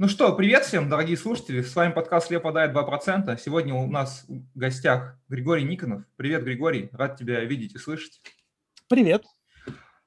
Ну что, привет всем, дорогие слушатели. С вами подкаст «Слепо дает 2%». Сегодня у нас в гостях Григорий Никонов. Привет, Григорий. Рад тебя видеть и слышать. Привет.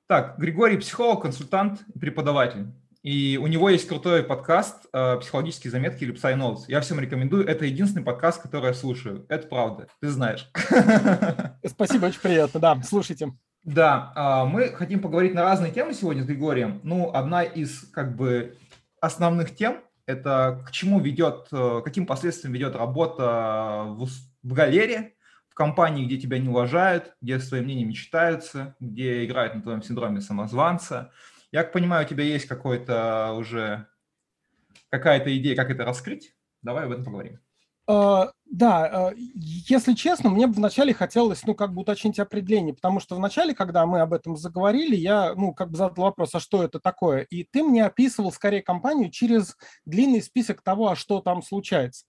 Так, Григорий – психолог, консультант и преподаватель. И у него есть крутой подкаст э, «Психологические заметки» или «Psy Notes». Я всем рекомендую. Это единственный подкаст, который я слушаю. Это правда. Ты знаешь. Спасибо, очень приятно. Да, слушайте. Да, а, мы хотим поговорить на разные темы сегодня с Григорием. Ну, одна из как бы основных тем – это к чему ведет, э, каким последствиям ведет работа в, в галерее, в компании, где тебя не уважают, где своим мнением не читаются, где играют на твоем синдроме самозванца. Я понимаю, у тебя есть какой-то уже какая-то идея, как это раскрыть. Давай об этом поговорим. Uh, да, uh, если честно, мне бы вначале хотелось, ну, как бы уточнить определение, потому что вначале, когда мы об этом заговорили, я, ну, как бы задал вопрос, а что это такое? И ты мне описывал скорее компанию через длинный список того, а что там случается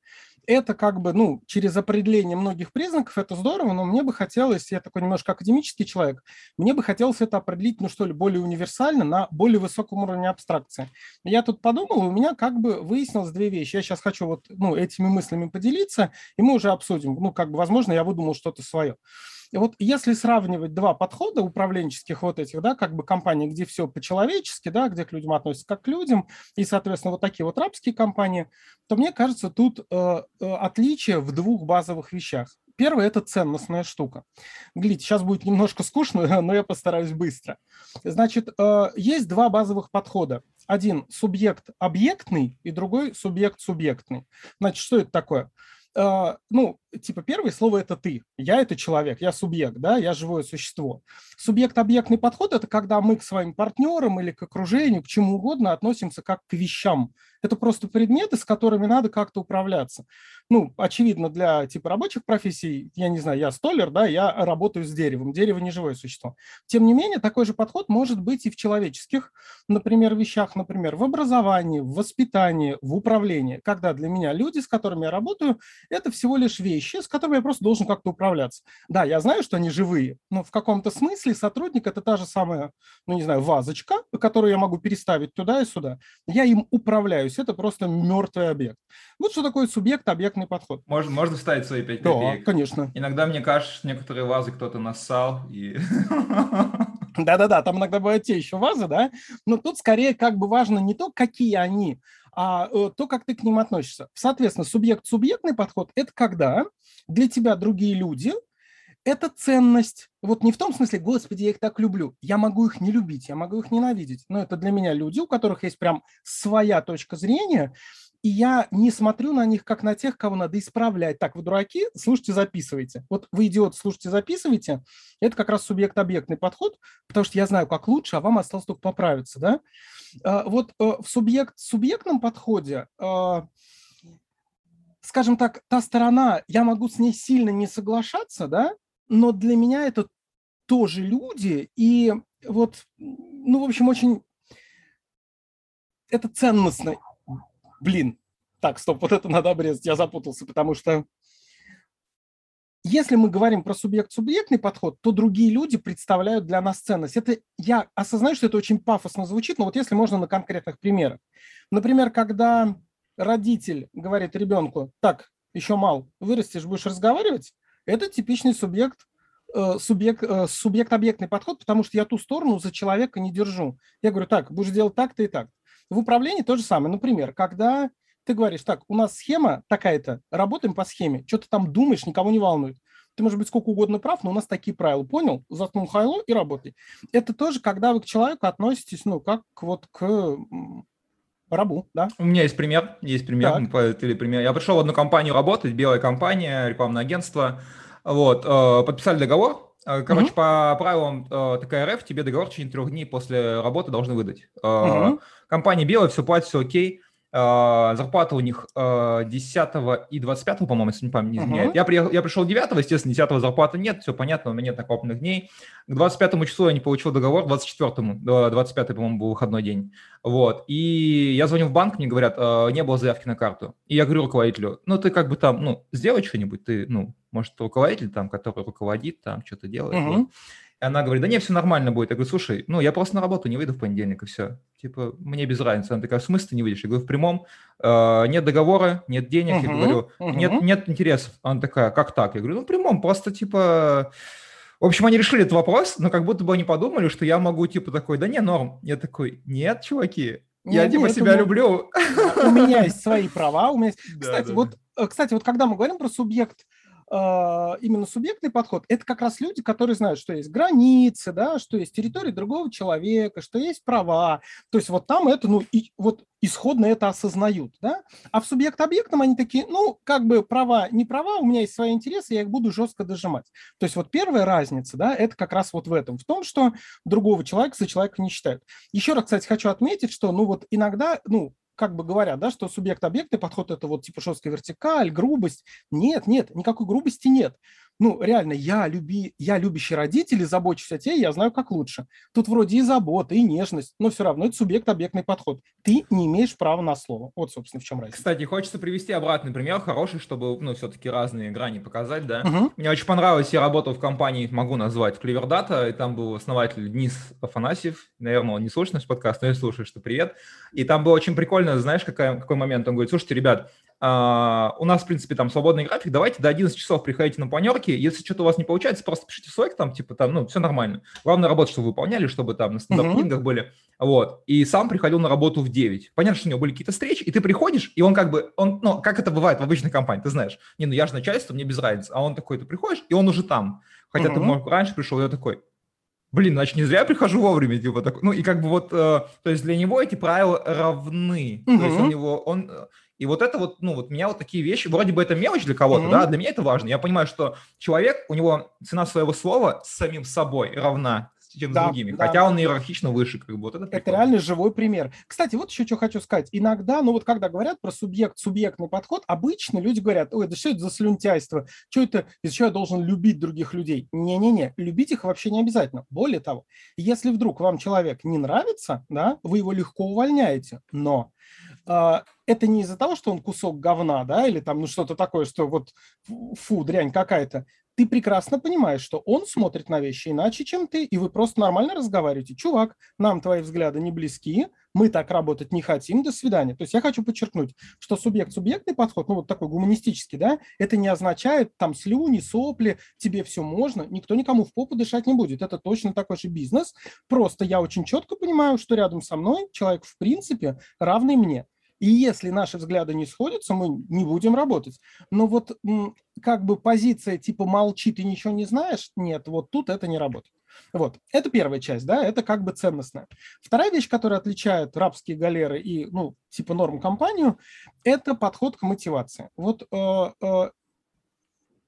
это как бы, ну, через определение многих признаков, это здорово, но мне бы хотелось, я такой немножко академический человек, мне бы хотелось это определить, ну, что ли, более универсально, на более высоком уровне абстракции. Я тут подумал, у меня как бы выяснилось две вещи. Я сейчас хочу вот, ну, этими мыслями поделиться, и мы уже обсудим. Ну, как бы, возможно, я выдумал что-то свое. И вот если сравнивать два подхода управленческих вот этих, да, как бы компаний, где все по-человечески, да, где к людям относятся как к людям, и, соответственно, вот такие вот рабские компании, то мне кажется, тут э, э, отличие в двух базовых вещах. Первое – это ценностная штука. Глядите, сейчас будет немножко скучно, но я постараюсь быстро. Значит, э, есть два базовых подхода. Один субъект объектный и другой субъект субъектный. Значит, что это такое? А, ну, типа, первое слово – это ты. Я – это человек, я субъект, да, я живое существо. Субъект-объектный подход – это когда мы к своим партнерам или к окружению, к чему угодно относимся как к вещам. Это просто предметы, с которыми надо как-то управляться. Ну, очевидно, для типа рабочих профессий, я не знаю, я столер, да, я работаю с деревом. Дерево не живое существо. Тем не менее, такой же подход может быть и в человеческих, например, вещах, например, в образовании, в воспитании, в управлении. Когда для меня люди, с которыми я работаю, это всего лишь вещи, с которыми я просто должен как-то управляться. Да, я знаю, что они живые, но в каком-то смысле сотрудник – это та же самая, ну, не знаю, вазочка, которую я могу переставить туда и сюда. Я им управляю есть это просто мертвый объект. Вот что такое субъект-объектный подход. Можно, можно вставить свои пять копеек? Да, конечно. Иногда, мне кажется, что некоторые вазы кто-то нассал и... Да-да-да, там иногда бывают те еще вазы, да, но тут скорее как бы важно не то, какие они, а э, то, как ты к ним относишься. Соответственно, субъект-субъектный подход – это когда для тебя другие люди – это ценность. Вот не в том смысле, господи, я их так люблю. Я могу их не любить, я могу их ненавидеть. Но это для меня люди, у которых есть прям своя точка зрения, и я не смотрю на них как на тех, кого надо исправлять. Так, вы дураки, слушайте, записывайте. Вот вы идиот, слушайте, записывайте. Это как раз субъект-объектный подход, потому что я знаю, как лучше, а вам осталось только поправиться. Да? А, вот э, в субъект-субъектном подходе а, скажем так, та сторона, я могу с ней сильно не соглашаться, да, но для меня это тоже люди, и вот, ну, в общем, очень это ценностно. Блин, так, стоп, вот это надо обрезать, я запутался, потому что если мы говорим про субъект-субъектный подход, то другие люди представляют для нас ценность. Это я осознаю, что это очень пафосно звучит, но вот если можно на конкретных примерах. Например, когда родитель говорит ребенку, так, еще мал, вырастешь, будешь разговаривать, это типичный субъект, э, субъект, э, субъект-объектный подход, потому что я ту сторону за человека не держу. Я говорю, так, будешь делать так-то и так. В управлении то же самое. Например, когда ты говоришь, так, у нас схема такая-то, работаем по схеме, что ты там думаешь, никого не волнует. Ты можешь быть сколько угодно прав, но у нас такие правила, понял? Заткнул хайло и работай. Это тоже, когда вы к человеку относитесь, ну, как вот к рабу, да? У меня есть пример, есть пример, или пример. Я пришел в одну компанию работать, белая компания, рекламное агентство, вот, э, подписали договор, Короче, угу. по правилам э, ТКРФ тебе договор в течение трех дней после работы должны выдать. Угу. Компания белая, все платит, все окей. А, зарплата у них 10 а, и 25, по-моему, если не память не изменяет. Uh-huh. Я, приехал, я пришел 9, естественно, 10 зарплаты нет, все понятно, у меня нет накопленных дней. К 25 числу я не получил договор, 24, 25, по-моему, был выходной день. Вот. И я звоню в банк, мне говорят, «А, не было заявки на карту. И я говорю руководителю, ну, ты как бы там, ну, сделай что-нибудь, ты, ну, может, руководитель там, который руководит, там, что-то делает. Uh-huh. Вот. И она говорит, да не, все нормально будет. Я говорю, слушай, ну я просто на работу не выйду в понедельник, и все. Типа, мне без разницы. Она такая, в смысле ты не выйдешь? Я говорю, в прямом, э, нет договора, нет денег. Uh-huh, я говорю, нет, uh-huh. нет интересов. Она такая, как так? Я говорю, ну в прямом, просто типа... В общем, они решили этот вопрос, но как будто бы они подумали, что я могу типа такой, да не, норм. Я такой, нет, чуваки, я нет, типа себя люблю. У меня есть свои права. У меня есть... Кстати, вот, э, кстати, вот когда мы говорим про субъект а, именно субъектный подход, это как раз люди, которые знают, что есть границы, да, что есть территория другого человека, что есть права. То есть вот там это, ну, и, вот исходно это осознают, да. А в субъект-объектном они такие, ну, как бы права, не права, у меня есть свои интересы, я их буду жестко дожимать. То есть вот первая разница, да, это как раз вот в этом, в том, что другого человека за человека не считают. Еще раз, кстати, хочу отметить, что, ну, вот иногда, ну, как бы говорят, да, что субъект-объектный подход – это вот типа жесткая вертикаль, грубость. Нет, нет, никакой грубости нет ну, реально, я, люби, я любящий родитель и забочусь о тебе, я знаю, как лучше. Тут вроде и забота, и нежность, но все равно это субъект-объектный подход. Ты не имеешь права на слово. Вот, собственно, в чем разница. Кстати, хочется привести обратный пример, хороший, чтобы, ну, все-таки разные грани показать, да. Угу. Мне очень понравилось, я работал в компании, могу назвать, Клевердата, и там был основатель Денис Афанасьев, наверное, он не слушает наш подкаст, но я слушаю, что привет. И там было очень прикольно, знаешь, какой, какой момент, он говорит, слушайте, ребят, Uh, у нас, в принципе, там свободный график, давайте до 11 часов приходите на планерки, если что-то у вас не получается, просто пишите в Slack, там, типа, там, ну, все нормально. Главное, работу, чтобы выполняли, чтобы там на стендап-митингах uh-huh. были, вот. И сам приходил на работу в 9. Понятно, что у него были какие-то встречи, и ты приходишь, и он как бы, он, ну, как это бывает в обычной компании, ты знаешь, не, ну, я же начальство, мне без разницы, а он такой, ты приходишь, и он уже там, хотя uh-huh. ты, может, раньше пришел, я такой, блин, значит, не зря я прихожу вовремя, типа, так, ну, и как бы вот, э, то есть для него эти правила равны, то есть у него, он, и вот это вот, ну, вот меня вот такие вещи, вроде бы это мелочь для кого-то, mm-hmm. да, для меня это важно. Я понимаю, что человек, у него цена своего слова с самим собой равна чем да, с другими, да. хотя он иерархично выше, как бы. Вот это, это реально живой пример. Кстати, вот еще что хочу сказать. Иногда, ну вот когда говорят про субъект, субъектный подход, обычно люди говорят, ой, да что это за слюнтяйство, что это, из чего я должен любить других людей? Не-не-не, любить их вообще не обязательно. Более того, если вдруг вам человек не нравится, да, вы его легко увольняете, но это не из-за того, что он кусок говна, да, или там ну что-то такое, что вот фу, дрянь какая-то. Ты прекрасно понимаешь, что он смотрит на вещи иначе, чем ты, и вы просто нормально разговариваете. Чувак, нам твои взгляды не близки, мы так работать не хотим, до свидания. То есть я хочу подчеркнуть, что субъект-субъектный подход, ну вот такой гуманистический, да, это не означает там слюни, сопли, тебе все можно, никто никому в попу дышать не будет. Это точно такой же бизнес. Просто я очень четко понимаю, что рядом со мной человек в принципе равный мне. И если наши взгляды не сходятся, мы не будем работать. Но вот как бы позиция типа молчи, ты ничего не знаешь, нет, вот тут это не работает. Вот, это первая часть, да, это как бы ценностная. Вторая вещь, которая отличает рабские галеры и, ну, типа норм компанию, это подход к мотивации. Вот э, э,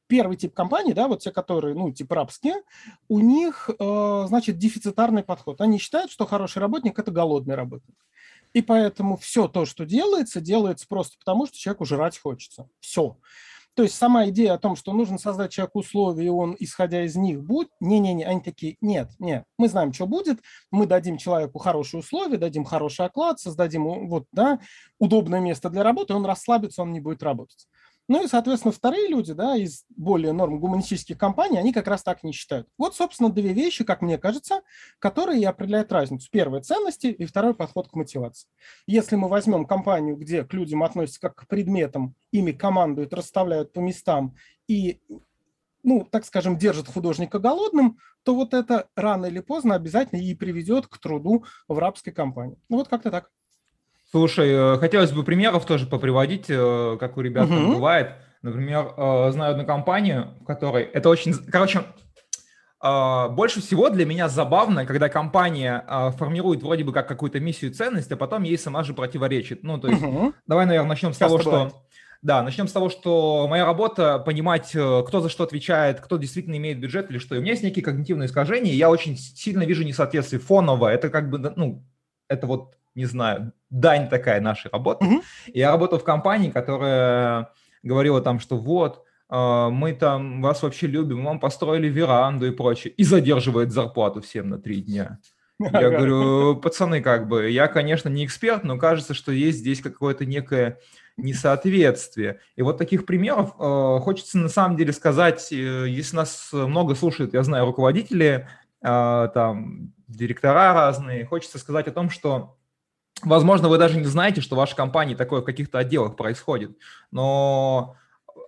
первый тип компаний, да, вот те, которые, ну, типа рабские, у них, э, значит, дефицитарный подход. Они считают, что хороший работник – это голодный работник. И поэтому все то, что делается, делается просто потому, что человеку жрать хочется. Все. То есть сама идея о том, что нужно создать человеку условия, и он, исходя из них, будет, не-не-не, они такие, нет, нет, мы знаем, что будет, мы дадим человеку хорошие условия, дадим хороший оклад, создадим вот, да, удобное место для работы, он расслабится, он не будет работать. Ну и, соответственно, вторые люди, да, из более норм гуманистических компаний, они как раз так не считают. Вот, собственно, две вещи, как мне кажется, которые и определяют разницу. Первое – ценности, и второй – подход к мотивации. Если мы возьмем компанию, где к людям относятся как к предметам, ими командуют, расставляют по местам и ну, так скажем, держит художника голодным, то вот это рано или поздно обязательно и приведет к труду в рабской компании. Ну, вот как-то так. Слушай, э, хотелось бы примеров тоже поприводить, э, как у ребят uh-huh. бывает. Например, э, знаю одну компанию, в которой это очень... Короче, больше всего для меня забавно, когда компания формирует вроде бы как какую-то миссию и ценность, а потом ей сама же противоречит. Ну, то есть, uh-huh. давай, наверное, начнем с Часто того, бывает. что... Да, начнем с того, что моя работа понимать, кто за что отвечает, кто действительно имеет бюджет или что. И у меня есть некие когнитивные искажения, и я очень сильно вижу несоответствие фоново. Это как бы, ну, это вот не знаю, дань такая нашей работы. Mm-hmm. Я работал в компании, которая говорила там, что вот, а, мы там вас вообще любим, вам построили веранду и прочее, и задерживает зарплату всем на три дня. Я говорю, пацаны, как бы, я, конечно, не эксперт, но кажется, что есть здесь какое-то некое несоответствие. И вот таких примеров э, хочется на самом деле сказать, э, если нас много слушает, я знаю, руководители э, там директора разные. Хочется сказать о том, что Возможно, вы даже не знаете, что в вашей компании такое в каких-то отделах происходит, но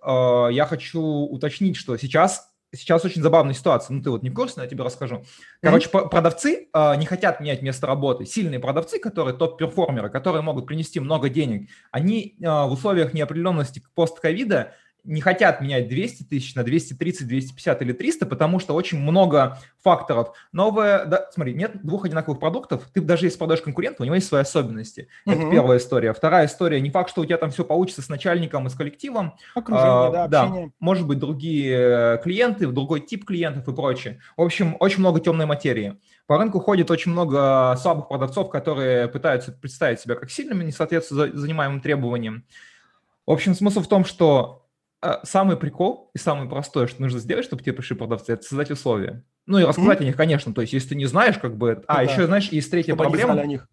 э, я хочу уточнить, что сейчас сейчас очень забавная ситуация. Ну, ты вот не в курсе, но я тебе расскажу. Короче, mm-hmm. продавцы э, не хотят менять место работы. Сильные продавцы, которые топ-перформеры, которые могут принести много денег, они э, в условиях неопределенности постковида не хотят менять 200 тысяч на 230, 250 или 300, потому что очень много факторов. Новое, да, смотри, нет двух одинаковых продуктов, ты даже если продаешь конкуренту, у него есть свои особенности. Угу. Это первая история. Вторая история, не факт, что у тебя там все получится с начальником и с коллективом. Окружение, а, да, общение. Да, может быть, другие клиенты, другой тип клиентов и прочее. В общем, очень много темной материи. По рынку ходит очень много слабых продавцов, которые пытаются представить себя как сильными, не соответствуя занимаемым требованиям. В общем, смысл в том, что самый прикол и самое простое, что нужно сделать, чтобы тебе пришли продавцы, это создать условия. Ну и рассказать mm-hmm. о них, конечно. То есть, если ты не знаешь, как бы... А, ну, еще, да. знаешь, есть третья чтобы проблема. Они о них.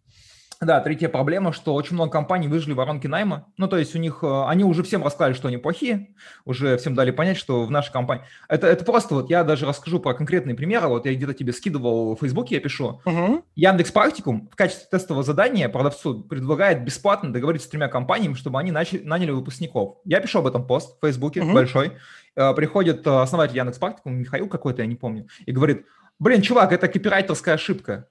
Да, третья проблема, что очень много компаний выжили воронки найма. Ну, то есть у них, э, они уже всем рассказали, что они плохие, уже всем дали понять, что в нашей компании... Это, это просто вот, я даже расскажу про конкретные примеры. Вот я где-то тебе скидывал в Фейсбуке, я пишу. Угу. Яндекс Практикум в качестве тестового задания продавцу предлагает бесплатно договориться с тремя компаниями, чтобы они начали, наняли выпускников. Я пишу об этом пост в Фейсбуке угу. большой. Э, приходит э, основатель Яндекс Практикум, Михаил какой-то, я не помню, и говорит, блин, чувак, это копирайтерская ошибка.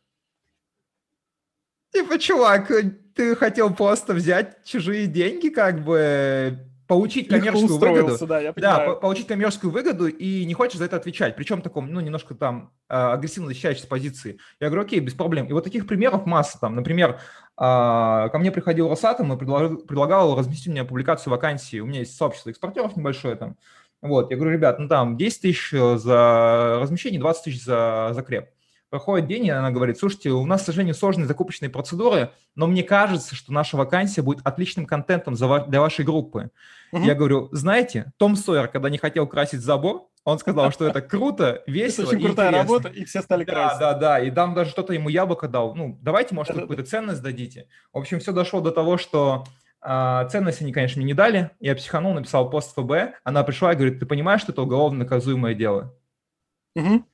Типа, чувак, ты хотел просто взять чужие деньги, как бы получить коммерческую выгоду. Да, я да, получить коммерческую выгоду и не хочешь за это отвечать. Причем таком, ну, немножко там а, агрессивно защищающей позиции. Я говорю, окей, без проблем. И вот таких примеров масса. Там, например, а, ко мне приходил Росатом и предлагал, предлагал разместить мне публикацию вакансии. У меня есть сообщество экспортеров небольшое там. Вот, я говорю, ребят, ну там 10 тысяч за размещение, 20 тысяч за закреп. Проходит день, и она говорит, слушайте, у нас, к сожалению, сложные закупочные процедуры, но мне кажется, что наша вакансия будет отличным контентом для вашей группы. Угу. Я говорю, знаете, Том Сойер, когда не хотел красить забор, он сказал, что это круто, весело Это очень крутая интересно. работа, и все стали красить. Да, да, да, и там даже что-то ему яблоко дал. Ну, давайте, может, какую-то ценность дадите. В общем, все дошло до того, что а, ценность они, конечно, мне не дали. Я психанул, написал пост ФБ. Она пришла и говорит, ты понимаешь, что это уголовно наказуемое дело? Угу.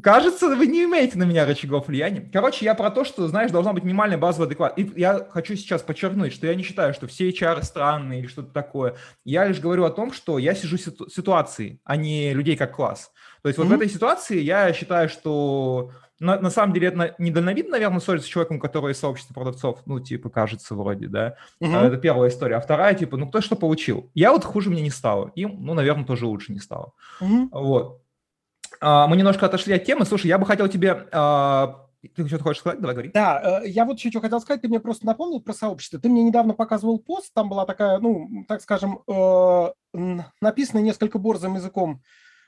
Кажется, вы не имеете на меня рычагов влияния. Короче, я про то, что, знаешь, должна быть минимальная базовая адекватность. И я хочу сейчас подчеркнуть, что я не считаю, что все HR странные или что-то такое. Я лишь говорю о том, что я сижу в ситуации, а не людей как класс. То есть mm-hmm. вот в этой ситуации я считаю, что на, на самом деле это недальновидно, наверное, ссориться с человеком, который из сообщества продавцов, ну, типа, кажется вроде, да. Mm-hmm. Это первая история. А вторая, типа, ну, кто что получил. Я вот хуже мне не стало. Им, ну, наверное, тоже лучше не стало. Mm-hmm. Вот. А, мы немножко отошли от темы. Слушай, я бы хотел тебе а, ты что-то хочешь сказать? Давай говори. Да, э, я вот еще что хотел сказать. Ты мне просто напомнил про сообщество. Ты мне недавно показывал пост, там была такая, ну, так скажем, э, написанная несколько борзым языком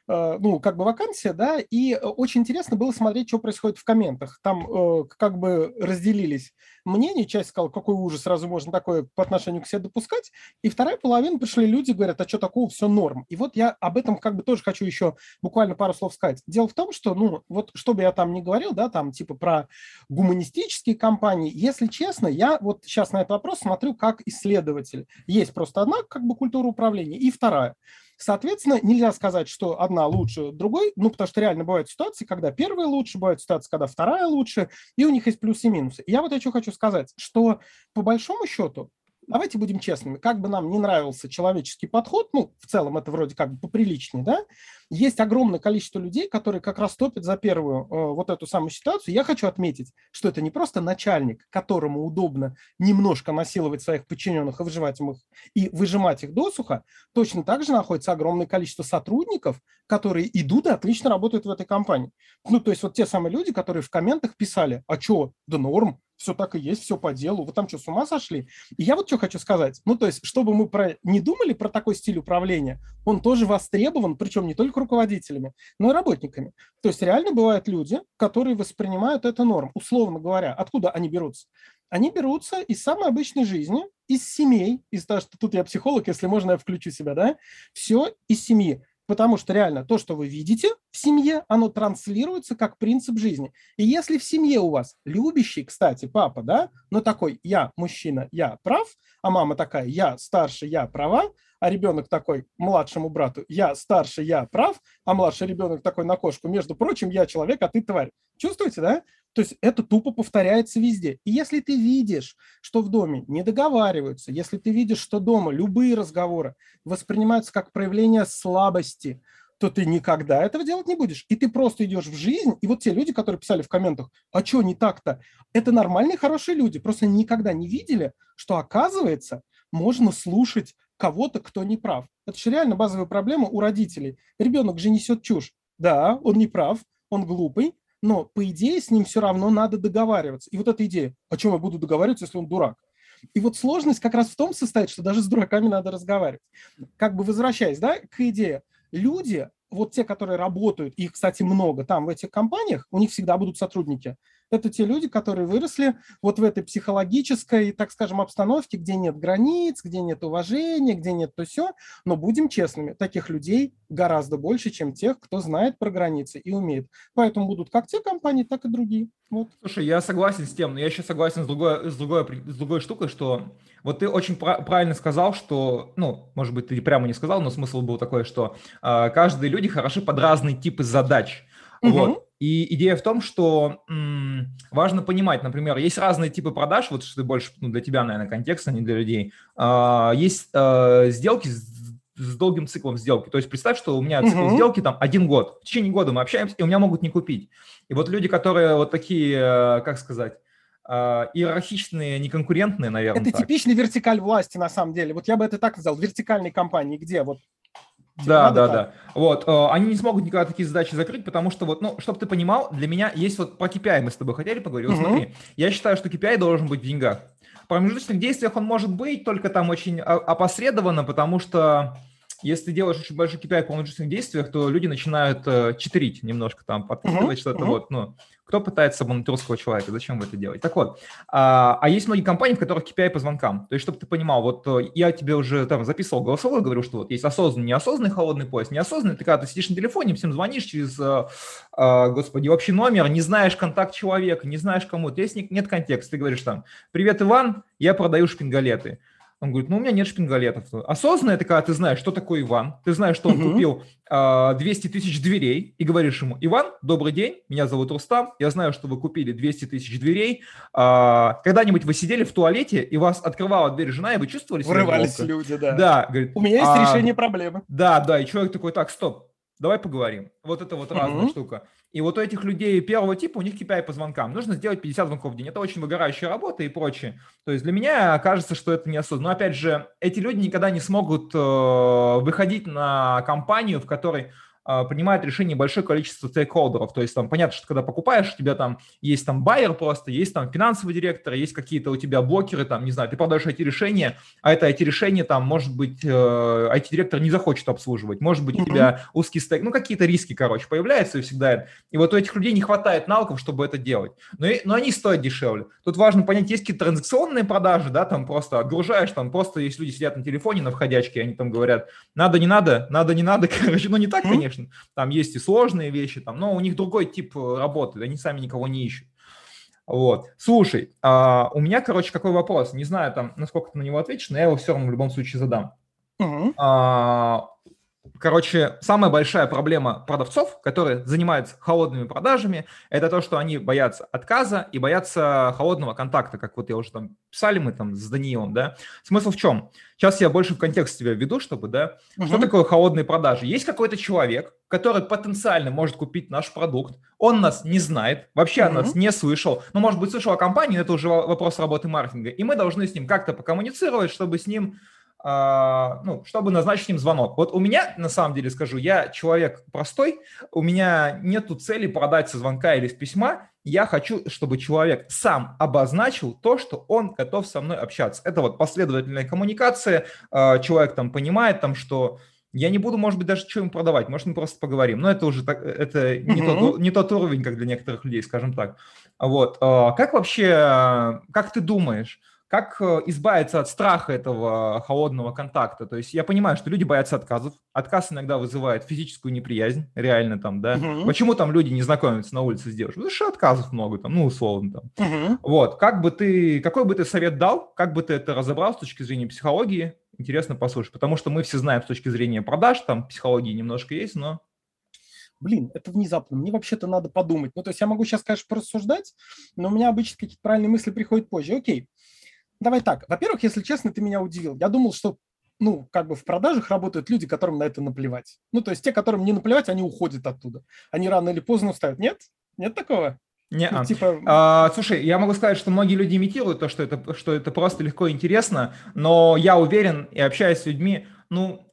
ну, как бы вакансия, да, и э, очень интересно было смотреть, что происходит в комментах. Там э, как бы разделились мнения, часть сказала, какой ужас, сразу можно такое по отношению к себе допускать, и вторая половина пришли люди, говорят, а что такого, все норм. И вот я об этом как бы тоже хочу еще буквально пару слов сказать. Дело в том, что, ну, вот что бы я там ни говорил, да, там типа про гуманистические компании, если честно, я вот сейчас на этот вопрос смотрю как исследователь. Есть просто одна как бы культура управления и вторая. Соответственно, нельзя сказать, что одна лучше другой, ну, потому что реально бывают ситуации, когда первая лучше, бывают ситуации, когда вторая лучше, и у них есть плюсы и минусы. Я вот еще хочу сказать, что по большому счету давайте будем честными, как бы нам не нравился человеческий подход, ну, в целом это вроде как бы поприличнее, да, есть огромное количество людей, которые как раз топят за первую э, вот эту самую ситуацию. Я хочу отметить, что это не просто начальник, которому удобно немножко насиловать своих подчиненных и выживать их, и выжимать их досуха, точно так же находится огромное количество сотрудников, которые идут и отлично работают в этой компании. Ну, то есть вот те самые люди, которые в комментах писали, а что, да норм, все так и есть, все по делу. Вы там что, с ума сошли? И я вот что хочу сказать. Ну, то есть, чтобы мы про... не думали про такой стиль управления, он тоже востребован, причем не только руководителями, но и работниками. То есть, реально бывают люди, которые воспринимают это норм. Условно говоря, откуда они берутся? Они берутся из самой обычной жизни, из семей, из того, что тут я психолог, если можно, я включу себя, да, все из семьи. Потому что реально то, что вы видите в семье, оно транслируется как принцип жизни. И если в семье у вас любящий, кстати, папа, да, но такой, я мужчина, я прав, а мама такая, я старше, я права, а ребенок такой младшему брату, я старше, я прав, а младший ребенок такой на кошку, между прочим, я человек, а ты тварь. Чувствуете, да? То есть это тупо повторяется везде. И если ты видишь, что в доме не договариваются, если ты видишь, что дома любые разговоры воспринимаются как проявление слабости, то ты никогда этого делать не будешь. И ты просто идешь в жизнь, и вот те люди, которые писали в комментах, а что не так-то? Это нормальные, хорошие люди, просто никогда не видели, что оказывается, можно слушать кого-то, кто не прав. Это же реально базовая проблема у родителей. Ребенок же несет чушь. Да, он не прав, он глупый, но по идее с ним все равно надо договариваться. И вот эта идея, о чем я буду договариваться, если он дурак? И вот сложность как раз в том состоит, что даже с дураками надо разговаривать. Как бы возвращаясь да, к идее, люди, вот те, которые работают, их, кстати, много там в этих компаниях, у них всегда будут сотрудники. Это те люди, которые выросли вот в этой психологической, так скажем, обстановке, где нет границ, где нет уважения, где нет то все. Но будем честными, таких людей гораздо больше, чем тех, кто знает про границы и умеет. Поэтому будут как те компании, так и другие. Вот. Слушай, я согласен с тем, но я еще согласен с другой, с другой, с другой штукой, что вот ты очень правильно сказал, что, ну, может быть, ты прямо не сказал, но смысл был такой, что э, каждые люди хороши под разные типы задач. Угу. Вот. И идея в том, что м, важно понимать, например, есть разные типы продаж, вот что больше ну, для тебя, наверное, контекст, а не для людей. А, есть а, сделки с, с долгим циклом сделки. То есть представь, что у меня цикл uh-huh. сделки там один год. В течение года мы общаемся, и у меня могут не купить. И вот люди, которые вот такие, э, как сказать, Uh, иерархичные, неконкурентные, наверное. Это так. типичный вертикаль власти, на самом деле. Вот я бы это так назвал. Вертикальной компании, где вот да, да, да. Вот, э, они не смогут никогда такие задачи закрыть, потому что вот, ну, чтобы ты понимал, для меня есть вот по KPI мы с тобой хотели поговорить. Вот смотри, я считаю, что KPI должен быть в деньгах. В промежуточных действиях он может быть, только там очень опосредованно, потому что если ты делаешь очень большой KPI в промежуточных действиях, то люди начинают э, читерить немножко там, подкидывать uh-huh, что-то uh-huh. вот, ну, кто пытается обмануть русского человека? Зачем вы это делаете? Так вот, а, а есть многие компании, в которых KPI по звонкам. То есть, чтобы ты понимал, вот э, я тебе уже там записывал голосовой, говорю, что вот есть осознанный, неосознанный холодный пояс. Неосознанный, ты когда ты сидишь на телефоне, всем звонишь через, а, господи, общий номер, не знаешь контакт человека, не знаешь кому. То есть нет контекста. Ты говоришь там, привет, Иван, я продаю шпингалеты. Он говорит, ну, у меня нет шпингалетов. Осознанно это когда ты знаешь, что такое Иван, ты знаешь, что он uh-huh. купил э, а, 200 тысяч дверей, и говоришь ему, Иван, добрый день, меня зовут Рустам, я знаю, что вы купили 200 тысяч дверей. Э, когда-нибудь вы сидели в туалете, и вас открывала дверь жена, и вы чувствовали себя Врывались люди, да. Да, говорит. У меня есть а, решение проблемы. Да, да, и человек такой, так, стоп, давай поговорим. Вот это вот разная uh-huh. штука. И вот у этих людей первого типа, у них KPI по звонкам. Нужно сделать 50 звонков в день. Это очень выгорающая работа и прочее. То есть для меня кажется, что это неосознанно. Но опять же, эти люди никогда не смогут э, выходить на компанию, в которой принимает решение большое количество стейкхолдеров. То есть там понятно, что когда покупаешь, у тебя там есть там байер просто, есть там финансовый директор, есть какие-то у тебя блокеры, там, не знаю, ты продаешь IT-решение, а это IT-решение там, может быть, IT-директор э, не захочет обслуживать, может быть, у тебя узкий стейк, ну, какие-то риски, короче, появляются и всегда. И вот у этих людей не хватает навыков, чтобы это делать. Но, но они стоят дешевле. Тут важно понять, есть какие-то транзакционные продажи, да, там просто отгружаешь, там просто есть люди сидят на телефоне, на входячке, они там говорят, надо, не надо, надо, не надо, короче, ну, не так, конечно, конечно. Там есть и сложные вещи, там, но у них другой тип э, работы, они сами никого не ищут. Вот. Слушай, а, у меня, короче, какой вопрос? Не знаю, там, насколько ты на него ответишь, но я его все равно в любом случае задам. Uh-huh. А, Короче, самая большая проблема продавцов, которые занимаются холодными продажами, это то, что они боятся отказа и боятся холодного контакта, как вот я уже там писали мы там с Даниилом, да. Смысл в чем? Сейчас я больше в контекст тебя веду, чтобы, да, угу. что такое холодные продажи? Есть какой-то человек, который потенциально может купить наш продукт, он нас не знает, вообще угу. о нас не слышал, ну, может быть, слышал о компании, но это уже вопрос работы маркетинга, и мы должны с ним как-то покоммуницировать, чтобы с ним ну, чтобы назначить им звонок. Вот у меня, на самом деле скажу, я человек простой, у меня нету цели продать со звонка или с письма, я хочу, чтобы человек сам обозначил то, что он готов со мной общаться. Это вот последовательная коммуникация, а, человек там понимает, там, что я не буду, может быть, даже что ему продавать, может, мы просто поговорим. Но это уже так, это не, uh-huh. тот, не тот уровень, как для некоторых людей, скажем так. Вот. А, как вообще, как ты думаешь, как э, избавиться от страха этого холодного контакта? То есть я понимаю, что люди боятся отказов. Отказ иногда вызывает физическую неприязнь, реально там, да. Угу. Почему там люди не знакомятся на улице с девушкой? Потому что отказов много там, ну, условно там. Угу. Вот, как бы ты, какой бы ты совет дал, как бы ты это разобрал с точки зрения психологии, интересно послушать, потому что мы все знаем с точки зрения продаж, там психологии немножко есть, но блин, это внезапно, мне вообще-то надо подумать. Ну, то есть я могу сейчас, конечно, порассуждать, но у меня обычно какие-то правильные мысли приходят позже. Окей, давай так. Во-первых, если честно, ты меня удивил. Я думал, что ну, как бы в продажах работают люди, которым на это наплевать. Ну, то есть те, которым не наплевать, они уходят оттуда. Они рано или поздно устают. Нет? Нет такого? Не, ну, типа... а, слушай, я могу сказать, что многие люди имитируют то, что это, что это просто легко и интересно, но я уверен и общаюсь с людьми, ну,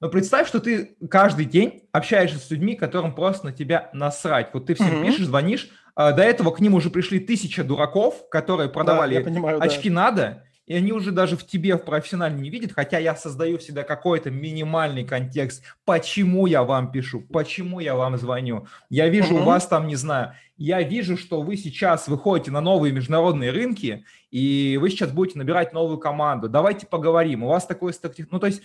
но представь, что ты каждый день общаешься с людьми, которым просто на тебя насрать. Вот ты всем mm-hmm. пишешь, звонишь, а до этого к ним уже пришли тысяча дураков, которые продавали да, понимаю, очки да. надо, и они уже даже в тебе в профессионале не видят, хотя я создаю всегда какой-то минимальный контекст, почему я вам пишу, почему я вам звоню. Я вижу, mm-hmm. у вас там, не знаю, я вижу, что вы сейчас выходите на новые международные рынки, и вы сейчас будете набирать новую команду. Давайте поговорим. У вас такой. Ну, то есть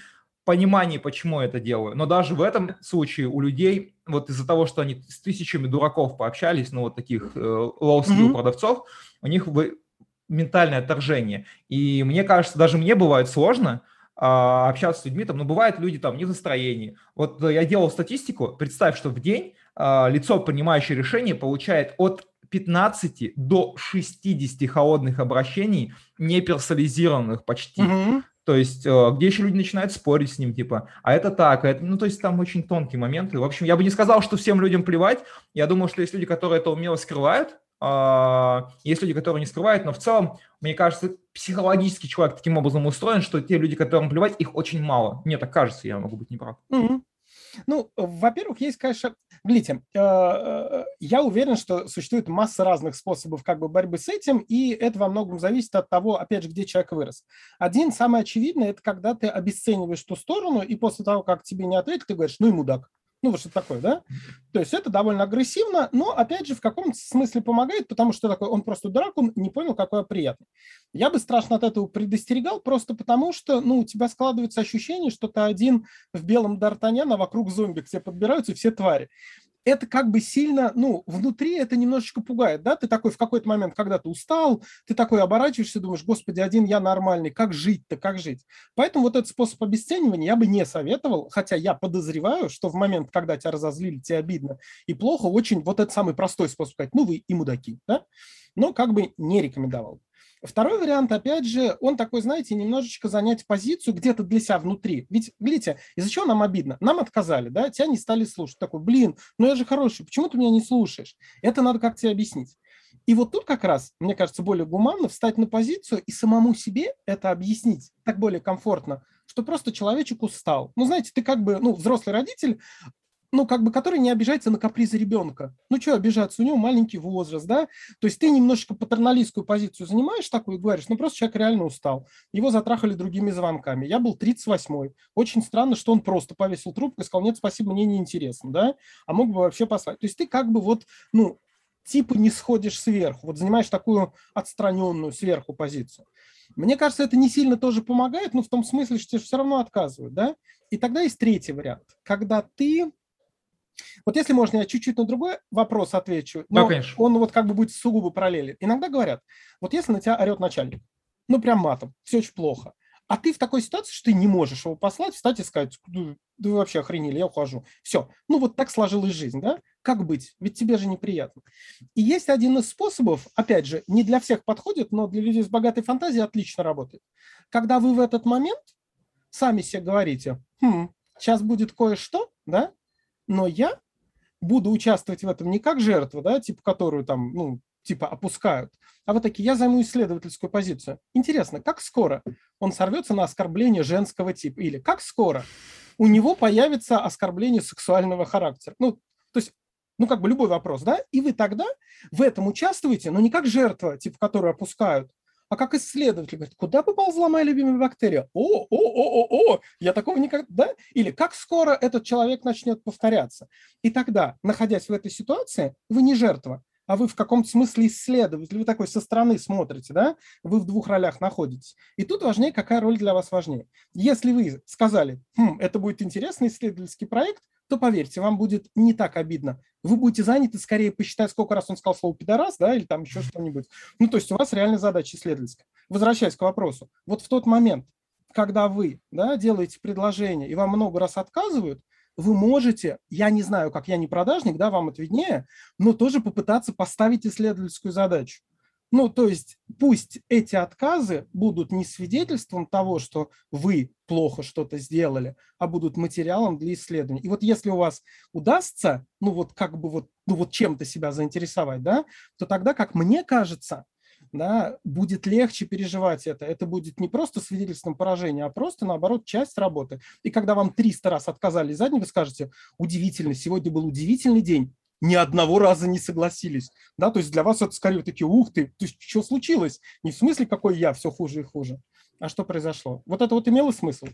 понимание, почему я это делаю. Но даже в этом случае у людей, вот из-за того, что они с тысячами дураков пообщались, ну, вот таких э, low-skill mm-hmm. продавцов, у них вы, ментальное отторжение. И мне кажется, даже мне бывает сложно э, общаться с людьми, там, но бывают люди там не в настроении. Вот я делал статистику, представь, что в день э, лицо, принимающее решение, получает от 15 до 60 холодных обращений, не персонализированных почти. Mm-hmm. То есть, э, где еще люди начинают спорить с ним, типа, а это так, а это, ну, то есть там очень тонкие моменты. В общем, я бы не сказал, что всем людям плевать. Я думаю, что есть люди, которые это умело скрывают, а, есть люди, которые не скрывают, но в целом, мне кажется, психологически человек таким образом устроен, что те люди, которым плевать, их очень мало. Мне так кажется, я могу быть неправ. Mm-hmm. Ну, во-первых, есть, конечно, Глите, э, э, я уверен, что существует масса разных способов как бы борьбы с этим, и это во многом зависит от того, опять же, где человек вырос. Один, самый очевидный, это когда ты обесцениваешь ту сторону, и после того, как тебе не ответили, ты говоришь, ну и мудак. Ну, вот что такое, да? То есть это довольно агрессивно, но, опять же, в каком-то смысле помогает, потому что такой, он просто дурак, он не понял, какое приятно. Я бы страшно от этого предостерегал, просто потому что, ну, у тебя складывается ощущение, что ты один в белом Д'Артаньяна, а вокруг зомби к тебе подбираются все твари это как бы сильно, ну, внутри это немножечко пугает, да, ты такой в какой-то момент, когда ты устал, ты такой оборачиваешься, думаешь, господи, один я нормальный, как жить-то, как жить? Поэтому вот этот способ обесценивания я бы не советовал, хотя я подозреваю, что в момент, когда тебя разозлили, тебе обидно и плохо, очень вот этот самый простой способ сказать, ну, вы и мудаки, да, но как бы не рекомендовал. Второй вариант, опять же, он такой, знаете, немножечко занять позицию где-то для себя внутри. Ведь, видите, из-за чего нам обидно? Нам отказали, да, тебя не стали слушать. Такой, блин, ну я же хороший, почему ты меня не слушаешь? Это надо как тебе объяснить. И вот тут как раз, мне кажется, более гуманно встать на позицию и самому себе это объяснить так более комфортно, что просто человечек устал. Ну, знаете, ты как бы, ну, взрослый родитель, ну, как бы, который не обижается на капризы ребенка. Ну, что обижаться, у него маленький возраст, да? То есть ты немножечко патерналистскую позицию занимаешь такую и говоришь, ну, просто человек реально устал. Его затрахали другими звонками. Я был 38-й. Очень странно, что он просто повесил трубку и сказал, нет, спасибо, мне неинтересно, да? А мог бы вообще послать. То есть ты как бы вот, ну, типа не сходишь сверху, вот занимаешь такую отстраненную сверху позицию. Мне кажется, это не сильно тоже помогает, но в том смысле, что тебе все равно отказывают, да? И тогда есть третий вариант, когда ты вот если можно, я чуть-чуть на другой вопрос отвечу, но да, он вот как бы будет сугубо параллели. Иногда говорят, вот если на тебя орет начальник, ну прям матом, все очень плохо, а ты в такой ситуации, что ты не можешь его послать, встать и сказать, да вы вообще охренели, я ухожу. Все. Ну вот так сложилась жизнь, да? Как быть? Ведь тебе же неприятно. И есть один из способов, опять же, не для всех подходит, но для людей с богатой фантазией отлично работает. Когда вы в этот момент сами себе говорите, хм, сейчас будет кое-что, да, но я буду участвовать в этом не как жертва, да, типа, которую там, ну, типа опускают, а вот такие, я займу исследовательскую позицию. Интересно, как скоро он сорвется на оскорбление женского типа? Или как скоро у него появится оскорбление сексуального характера? Ну, то есть, ну, как бы любой вопрос, да? И вы тогда в этом участвуете, но не как жертва, типа, которую опускают, а как исследователь говорит, куда поползла моя любимая бактерия? О, о, о, о, о, я такого никогда, да? Или как скоро этот человек начнет повторяться? И тогда, находясь в этой ситуации, вы не жертва, а вы в каком-то смысле исследователь, вы такой со стороны смотрите, да, вы в двух ролях находитесь. И тут важнее, какая роль для вас важнее. Если вы сказали, хм, это будет интересный исследовательский проект, то поверьте, вам будет не так обидно. Вы будете заняты скорее посчитать, сколько раз он сказал слово «пидорас», да, или там еще что-нибудь. Ну, то есть у вас реальная задача исследовательская. Возвращаясь к вопросу. Вот в тот момент, когда вы да, делаете предложение и вам много раз отказывают, вы можете, я не знаю, как я не продажник, да, вам это виднее, но тоже попытаться поставить исследовательскую задачу. Ну, то есть пусть эти отказы будут не свидетельством того, что вы плохо что-то сделали, а будут материалом для исследования. И вот если у вас удастся, ну вот как бы вот, ну вот чем-то себя заинтересовать, да, то тогда, как мне кажется, да, будет легче переживать это. Это будет не просто свидетельством поражения, а просто, наоборот, часть работы. И когда вам 300 раз отказали задним, вы скажете, удивительно, сегодня был удивительный день, ни одного раза не согласились. Да, то есть для вас это скорее такие, ух ты, то есть что случилось? Не в смысле, какой я, все хуже и хуже, а что произошло. Вот это вот имело смысл?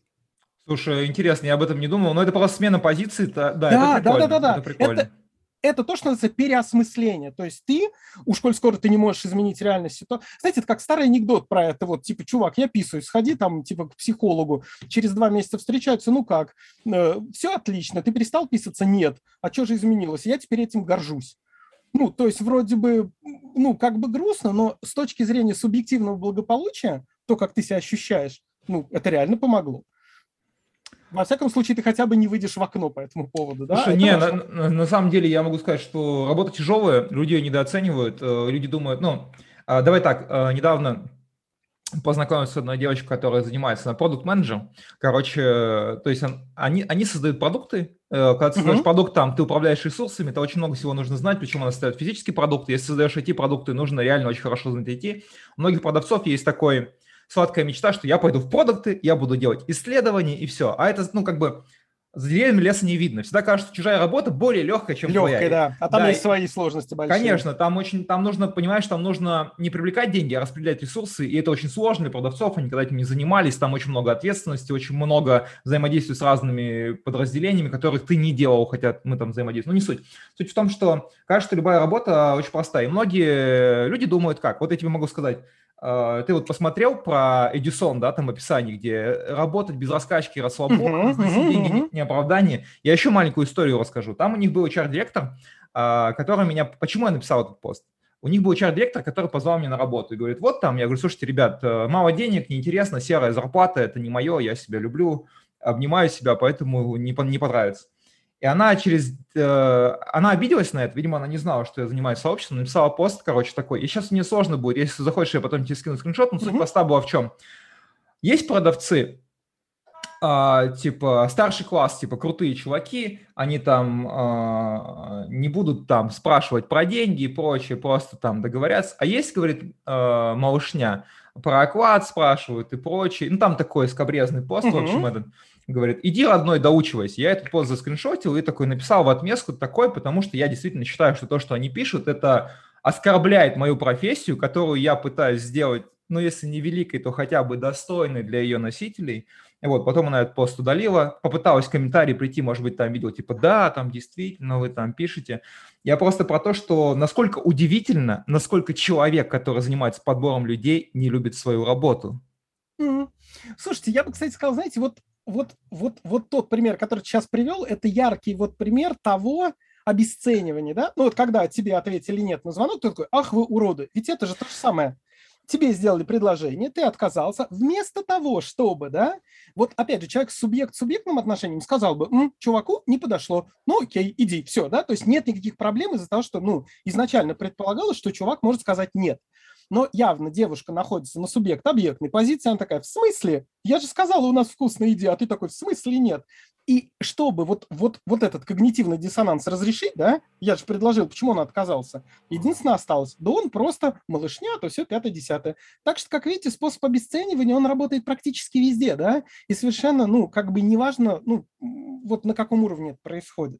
Слушай, интересно, я об этом не думал, но это просто смена позиции, да, да, да, это да, да, да, это прикольно. Это, это то, что называется переосмысление. То есть ты, уж коль скоро ты не можешь изменить реальность ситуацию. Знаете, это как старый анекдот про это, вот, типа, чувак, я писаю, сходи там, типа, к психологу, через два месяца встречаются, ну как, э, все отлично, ты перестал писаться? Нет. А что же изменилось? Я теперь этим горжусь. Ну, то есть вроде бы, ну, как бы грустно, но с точки зрения субъективного благополучия, то, как ты себя ощущаешь, ну, это реально помогло. Во всяком случае, ты хотя бы не выйдешь в окно по этому поводу, да? Слушай, не, на, на самом деле я могу сказать, что работа тяжелая, люди ее недооценивают, э, люди думают, ну, а, давай так, э, недавно познакомился с одной девочкой, которая занимается на продукт менеджер Короче, то есть он, они, они создают продукты. Э, когда ты создаешь uh-huh. продукт, там ты управляешь ресурсами, то очень много всего нужно знать, причем она создает физические продукты. Если создаешь IT-продукты, нужно реально очень хорошо знать IT. У многих продавцов есть такой сладкая мечта, что я пойду в продукты, я буду делать исследования и все. А это, ну, как бы за деревьями леса не видно. Всегда кажется, что чужая работа более легкая, чем легкая, твоя. да. А там да, есть свои сложности большие. Конечно, там очень, там нужно, понимаешь, там нужно не привлекать деньги, а распределять ресурсы, и это очень сложно для продавцов, они когда этим не занимались, там очень много ответственности, очень много взаимодействия с разными подразделениями, которых ты не делал, хотя мы там взаимодействуем. Ну, не суть. Суть в том, что кажется, любая работа очень простая, и многие люди думают как, вот я тебе могу сказать, а, ты вот посмотрел про Эдисон, да, там описание, где работать без раскачки, расслабон, uh-huh, uh-huh, деньги, uh-huh. не оправдание. Я еще маленькую историю расскажу. Там у них был HR-директор, а, который меня... Почему я написал этот пост? У них был HR-директор, который позвал меня на работу и говорит, вот там, я говорю, слушайте, ребят, э, мало денег, неинтересно, серая зарплата, это не мое, я себя люблю, обнимаю себя, поэтому не, не понравится. И она через... Э, она обиделась на это, видимо, она не знала, что я занимаюсь сообществом, написала пост, короче, такой. И сейчас мне сложно будет, если захочешь, я потом тебе скину скриншот, но суть mm-hmm. поста была в чем. Есть продавцы, а, типа старший класс, типа крутые чуваки, они там а, не будут там спрашивать про деньги и прочее, просто там договорятся. А есть, говорит, а, малышня, про оклад спрашивают и прочее. Ну, там такой скобрезный пост, mm-hmm. в общем, этот говорит, иди, родной, доучивайся. Я этот пост заскриншотил и такой написал в отместку такой, потому что я действительно считаю, что то, что они пишут, это оскорбляет мою профессию, которую я пытаюсь сделать, ну, если не великой, то хотя бы достойной для ее носителей. Вот, потом она этот пост удалила, попыталась в комментарии прийти, может быть, там видел, типа, да, там действительно вы там пишете. Я просто про то, что насколько удивительно, насколько человек, который занимается подбором людей, не любит свою работу. Слушайте, я бы, кстати, сказал, знаете, вот вот, вот, вот тот пример, который сейчас привел, это яркий вот пример того обесценивания, да? Ну вот когда тебе ответили нет на звонок, ты такой, ах вы уроды. Ведь это же то же самое. Тебе сделали предложение, ты отказался. Вместо того, чтобы, да, вот опять же, человек с субъект-субъектным отношением сказал бы, М, чуваку не подошло, ну окей, иди, все, да, то есть нет никаких проблем из-за того, что, ну, изначально предполагалось, что чувак может сказать нет но явно девушка находится на субъект-объектной позиции, она такая, в смысле? Я же сказала, у нас вкусная еда, а ты такой, в смысле нет? И чтобы вот, вот, вот этот когнитивный диссонанс разрешить, да, я же предложил, почему он отказался, единственное осталось, да он просто малышня, то все пятое-десятое. Так что, как видите, способ обесценивания, он работает практически везде, да, и совершенно, ну, как бы неважно, ну, вот на каком уровне это происходит.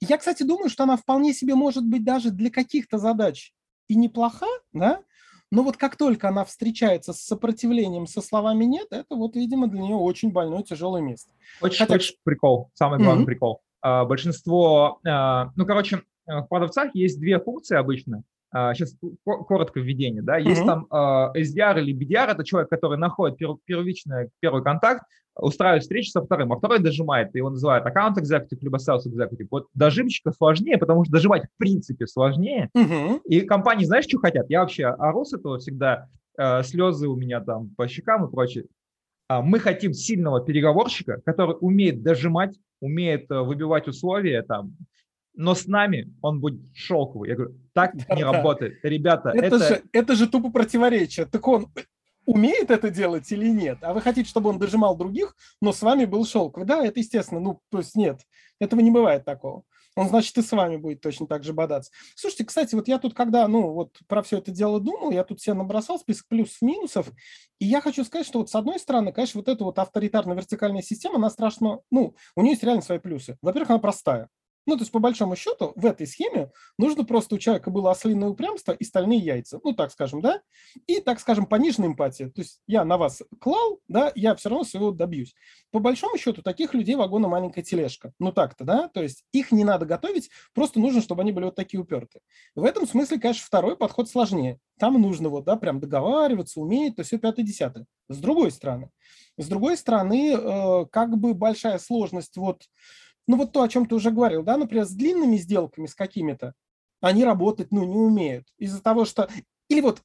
Я, кстати, думаю, что она вполне себе может быть даже для каких-то задач и неплоха, да, но вот как только она встречается с сопротивлением со словами «нет», это вот, видимо, для нее очень больное, тяжелое место. Хочешь, Хотя... хочешь прикол? Самый главный mm-hmm. прикол. А, большинство, а, ну, короче, э, в продавцах есть две функции обычно. Сейчас а, коротко введение, да, есть mm-hmm. там SDR или BDR, это человек, который находит первичный первый контакт, устраивает встречу со вторым, а второй дожимает, его называют аккаунт executive либо sales executive. Вот дожимщика сложнее, потому что дожимать в принципе сложнее. Uh-huh. И компании, знаешь, что хотят? Я вообще ору с этого всегда, э, слезы у меня там по щекам и прочее. а, мы хотим сильного переговорщика, который умеет дожимать, умеет э, выбивать условия там, но с нами он будет шелковый. Я говорю, так не работает. Ребята, это, это... Же, это же тупо противоречие. Так он умеет это делать или нет? А вы хотите, чтобы он дожимал других, но с вами был шелковый? Да, это естественно. Ну, то есть нет, этого не бывает такого он, значит, и с вами будет точно так же бодаться. Слушайте, кстати, вот я тут, когда, ну, вот про все это дело думал, я тут себе набросал список плюсов-минусов, и я хочу сказать, что вот с одной стороны, конечно, вот эта вот авторитарная вертикальная система, она страшно, ну, у нее есть реально свои плюсы. Во-первых, она простая. Ну, то есть, по большому счету, в этой схеме нужно просто у человека было ослиное упрямство и стальные яйца. Ну, так скажем, да? И, так скажем, пониженная эмпатия. То есть, я на вас клал, да, я все равно своего добьюсь. По большому счету, таких людей вагона маленькая тележка. Ну, так-то, да? То есть, их не надо готовить, просто нужно, чтобы они были вот такие упертые. В этом смысле, конечно, второй подход сложнее. Там нужно вот, да, прям договариваться, уметь, то все пятое-десятое. С другой стороны. С другой стороны, э, как бы большая сложность вот ну вот то, о чем ты уже говорил, да, например, с длинными сделками, с какими-то, они работать, ну, не умеют. Из-за того, что... Или вот,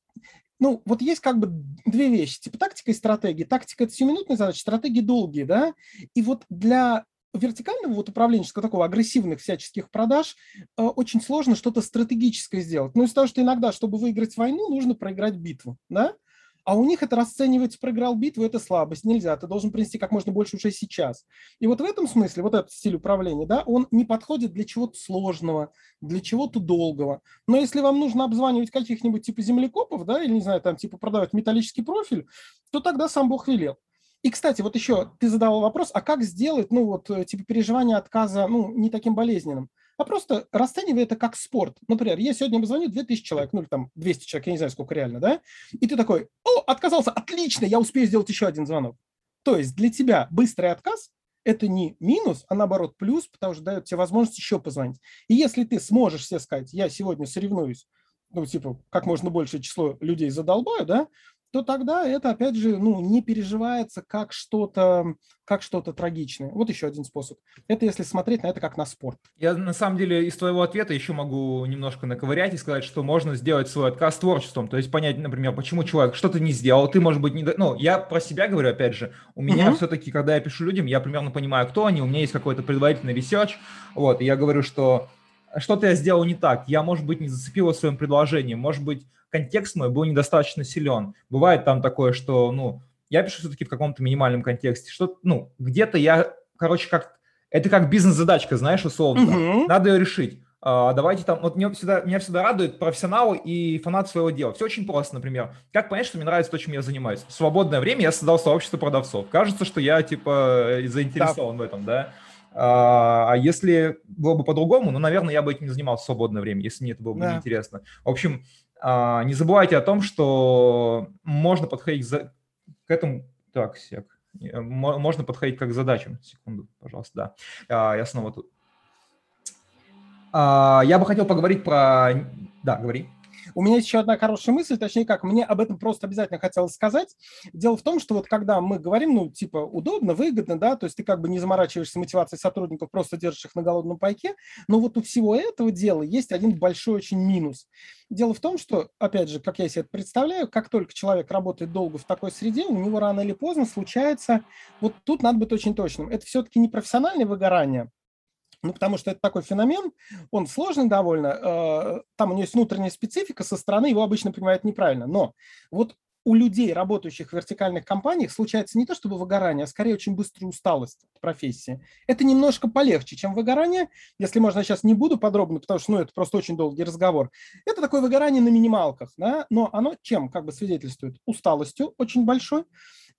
ну, вот есть как бы две вещи, типа тактика и стратегия. Тактика – это сиюминутная задача, стратегии долгие, да, и вот для вертикального вот управленческого, такого агрессивных всяческих продаж э, очень сложно что-то стратегическое сделать. Ну, из-за того, что иногда, чтобы выиграть войну, нужно проиграть битву, да, а у них это расценивается, проиграл битву, это слабость, нельзя, ты должен принести как можно больше уже сейчас. И вот в этом смысле, вот этот стиль управления, да, он не подходит для чего-то сложного, для чего-то долгого. Но если вам нужно обзванивать каких-нибудь типа землекопов, да, или, не знаю, там типа продавать металлический профиль, то тогда сам Бог велел. И, кстати, вот еще ты задавал вопрос, а как сделать, ну, вот, э, типа, переживание отказа, ну, не таким болезненным? А просто расценивай это как спорт. Например, я сегодня позвоню 2000 человек, ну или там 200 человек, я не знаю, сколько реально, да? И ты такой, о, отказался, отлично, я успею сделать еще один звонок. То есть для тебя быстрый отказ – это не минус, а наоборот плюс, потому что дает тебе возможность еще позвонить. И если ты сможешь себе сказать, я сегодня соревнуюсь, ну, типа, как можно большее число людей задолбаю, да, то тогда это, опять же, ну, не переживается как что-то как что-то трагичное. Вот еще один способ. Это если смотреть на это как на спорт. Я на самом деле из твоего ответа еще могу немножко наковырять и сказать, что можно сделать свой отказ творчеством. То есть понять, например, почему человек что-то не сделал, ты, может быть, не... Ну, я про себя говорю, опять же. У меня угу. все-таки, когда я пишу людям, я примерно понимаю, кто они, у меня есть какой-то предварительный research. Вот, и я говорю, что что-то я сделал не так. Я, может быть, не зацепил своим предложением. Может быть, контекст мой был недостаточно силен. Бывает там такое, что, ну, я пишу все-таки в каком-то минимальном контексте, что, ну, где-то я, короче, как, это как бизнес-задачка, знаешь, условно, угу. надо ее решить. А, давайте там, вот меня всегда, меня всегда радует профессионал и фанат своего дела. Все очень просто, например. Как понять, что мне нравится то, чем я занимаюсь? В свободное время я создал сообщество продавцов. Кажется, что я, типа, заинтересован да. в этом, да? А, а если было бы по-другому, ну, наверное, я бы этим не занимался в свободное время, если мне это было бы да. неинтересно. В общем, не забывайте о том, что можно подходить за... к этому... Так, сек. Можно подходить как к задачам. Секунду, пожалуйста, да. А, я снова тут. А, я бы хотел поговорить про... Да, говори. У меня есть еще одна хорошая мысль, точнее как, мне об этом просто обязательно хотелось сказать. Дело в том, что вот когда мы говорим, ну, типа, удобно, выгодно, да, то есть ты как бы не заморачиваешься мотивацией сотрудников, просто держишь их на голодном пайке, но вот у всего этого дела есть один большой очень минус. Дело в том, что, опять же, как я себе это представляю, как только человек работает долго в такой среде, у него рано или поздно случается, вот тут надо быть очень точным, это все-таки не профессиональное выгорание, ну, потому что это такой феномен, он сложный довольно, э, там у него есть внутренняя специфика, со стороны его обычно понимают неправильно. Но вот у людей, работающих в вертикальных компаниях, случается не то чтобы выгорание, а скорее очень быстрая усталость от профессии. Это немножко полегче, чем выгорание, если можно, сейчас не буду подробно, потому что ну, это просто очень долгий разговор. Это такое выгорание на минималках, да? но оно чем как бы свидетельствует? Усталостью очень большой,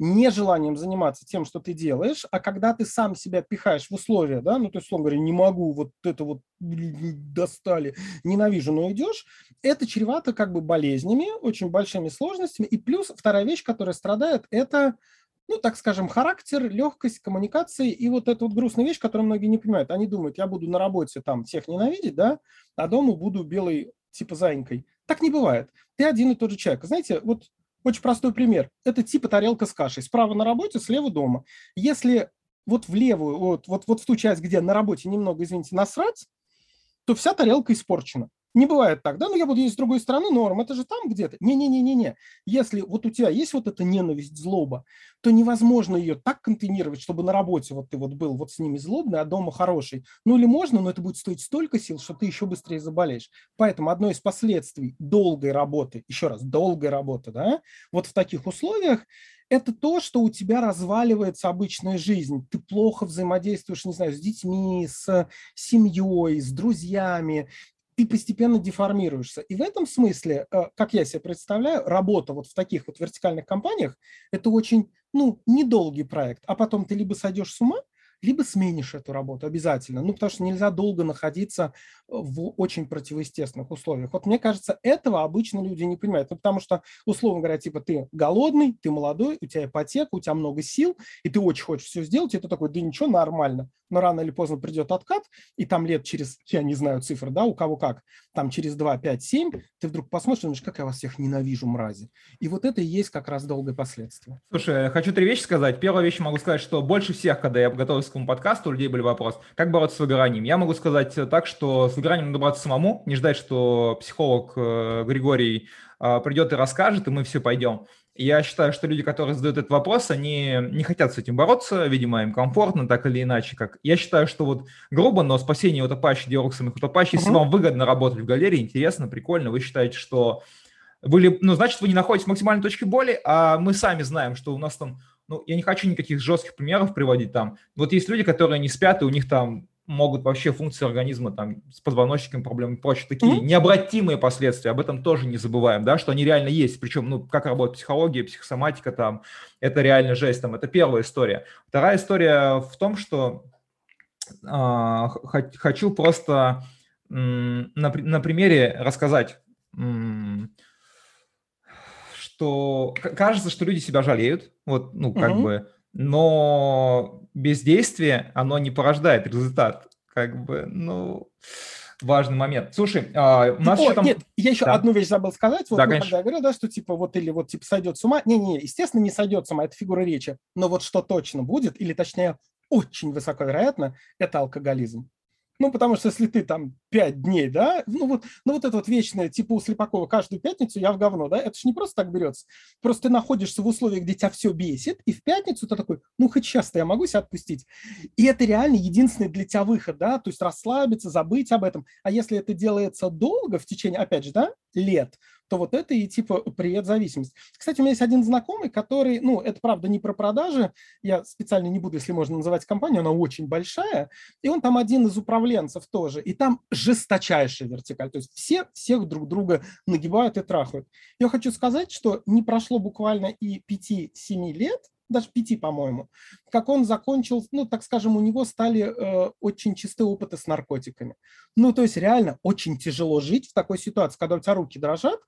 нежеланием заниматься тем, что ты делаешь, а когда ты сам себя пихаешь в условия, да, ну, то есть, условно говоря, не могу, вот это вот достали, ненавижу, но идешь, это чревато как бы болезнями, очень большими сложностями. И плюс вторая вещь, которая страдает, это ну, так скажем, характер, легкость коммуникации и вот эта вот грустная вещь, которую многие не понимают. Они думают, я буду на работе там всех ненавидеть, да, а дома буду белой типа заинькой. Так не бывает. Ты один и тот же человек. Знаете, вот очень простой пример. Это типа тарелка с кашей. Справа на работе, слева дома. Если вот в левую, вот, вот, вот в ту часть, где на работе немного, извините, насрать, то вся тарелка испорчена. Не бывает так, да, ну я буду есть с другой стороны, норм, это же там где-то. Не-не-не-не-не. Если вот у тебя есть вот эта ненависть, злоба, то невозможно ее так контейнировать, чтобы на работе вот ты вот был вот с ними злобный, а дома хороший. Ну или можно, но это будет стоить столько сил, что ты еще быстрее заболеешь. Поэтому одно из последствий долгой работы, еще раз, долгой работы, да, вот в таких условиях, это то, что у тебя разваливается обычная жизнь. Ты плохо взаимодействуешь, не знаю, с детьми, с семьей, с друзьями, ты постепенно деформируешься. И в этом смысле, э, как я себе представляю, работа вот в таких вот вертикальных компаниях – это очень, ну, недолгий проект, а потом ты либо сойдешь с ума, либо сменишь эту работу обязательно. Ну, потому что нельзя долго находиться в очень противоестественных условиях. Вот мне кажется, этого обычно люди не понимают. Ну, потому что, условно говоря, типа ты голодный, ты молодой, у тебя ипотека, у тебя много сил, и ты очень хочешь все сделать, и ты такой, да ничего, нормально. Но рано или поздно придет откат, и там лет через, я не знаю цифры, да, у кого как, там через 2, 5, 7, ты вдруг посмотришь, думаешь, как я вас всех ненавижу, мрази. И вот это и есть как раз долгое последствие. Слушай, хочу три вещи сказать. Первая вещь могу сказать, что больше всех, когда я готовился этому подкасту, у людей были вопросы, как бороться с выгоранием. Я могу сказать так, что с выгоранием надо браться самому, не ждать, что психолог э, Григорий э, придет и расскажет, и мы все пойдем. Я считаю, что люди, которые задают этот вопрос, они не хотят с этим бороться, видимо, им комфортно, так или иначе. Как. Я считаю, что вот грубо, но спасение Apache, диалог самих вот Apache, если вам выгодно работать в галерее, интересно, прикольно, вы считаете, что вы, ну, значит, вы не находитесь в максимальной точке боли, а мы сами знаем, что у нас там, ну, я не хочу никаких жестких примеров приводить там. Вот есть люди, которые не спят, и у них там могут вообще функции организма там с позвоночником проблемы и прочее, такие mm-hmm. необратимые последствия, об этом тоже не забываем, да, что они реально есть, причем, ну, как работает психология, психосоматика там, это реально жесть там, это первая история. Вторая история в том, что э, хочу просто э, на, на примере рассказать, э, что кажется, что люди себя жалеют, вот, ну, как mm-hmm. бы, но бездействие, оно не порождает результат. Как бы, ну, важный момент. Слушай, а, у нас О, еще там... Нет, я еще да. одну вещь забыл сказать. Вот да, ну, когда я говорил, да, что типа вот или вот типа сойдет с ума. Не-не, естественно, не сойдет с ума, это фигура речи. Но вот что точно будет, или точнее очень высоко вероятно, это алкоголизм. Ну, потому что если ты там пять дней, да, ну вот, ну вот это вот вечное, типа у Слепакова, каждую пятницу я в говно, да, это же не просто так берется. Просто ты находишься в условиях, где тебя все бесит, и в пятницу ты такой, ну хоть сейчас-то я могу себя отпустить. И это реально единственный для тебя выход, да, то есть расслабиться, забыть об этом. А если это делается долго, в течение, опять же, да, лет, то вот это и типа привет зависимость. Кстати, у меня есть один знакомый, который, ну, это правда не про продажи, я специально не буду, если можно называть компанию, она очень большая, и он там один из управленцев тоже, и там жесточайшая вертикаль, то есть все всех друг друга нагибают и трахают. Я хочу сказать, что не прошло буквально и 5-7 лет, даже пяти, по-моему, как он закончил, ну, так скажем, у него стали э, очень чистые опыты с наркотиками. Ну, то есть реально очень тяжело жить в такой ситуации, когда у тебя руки дрожат.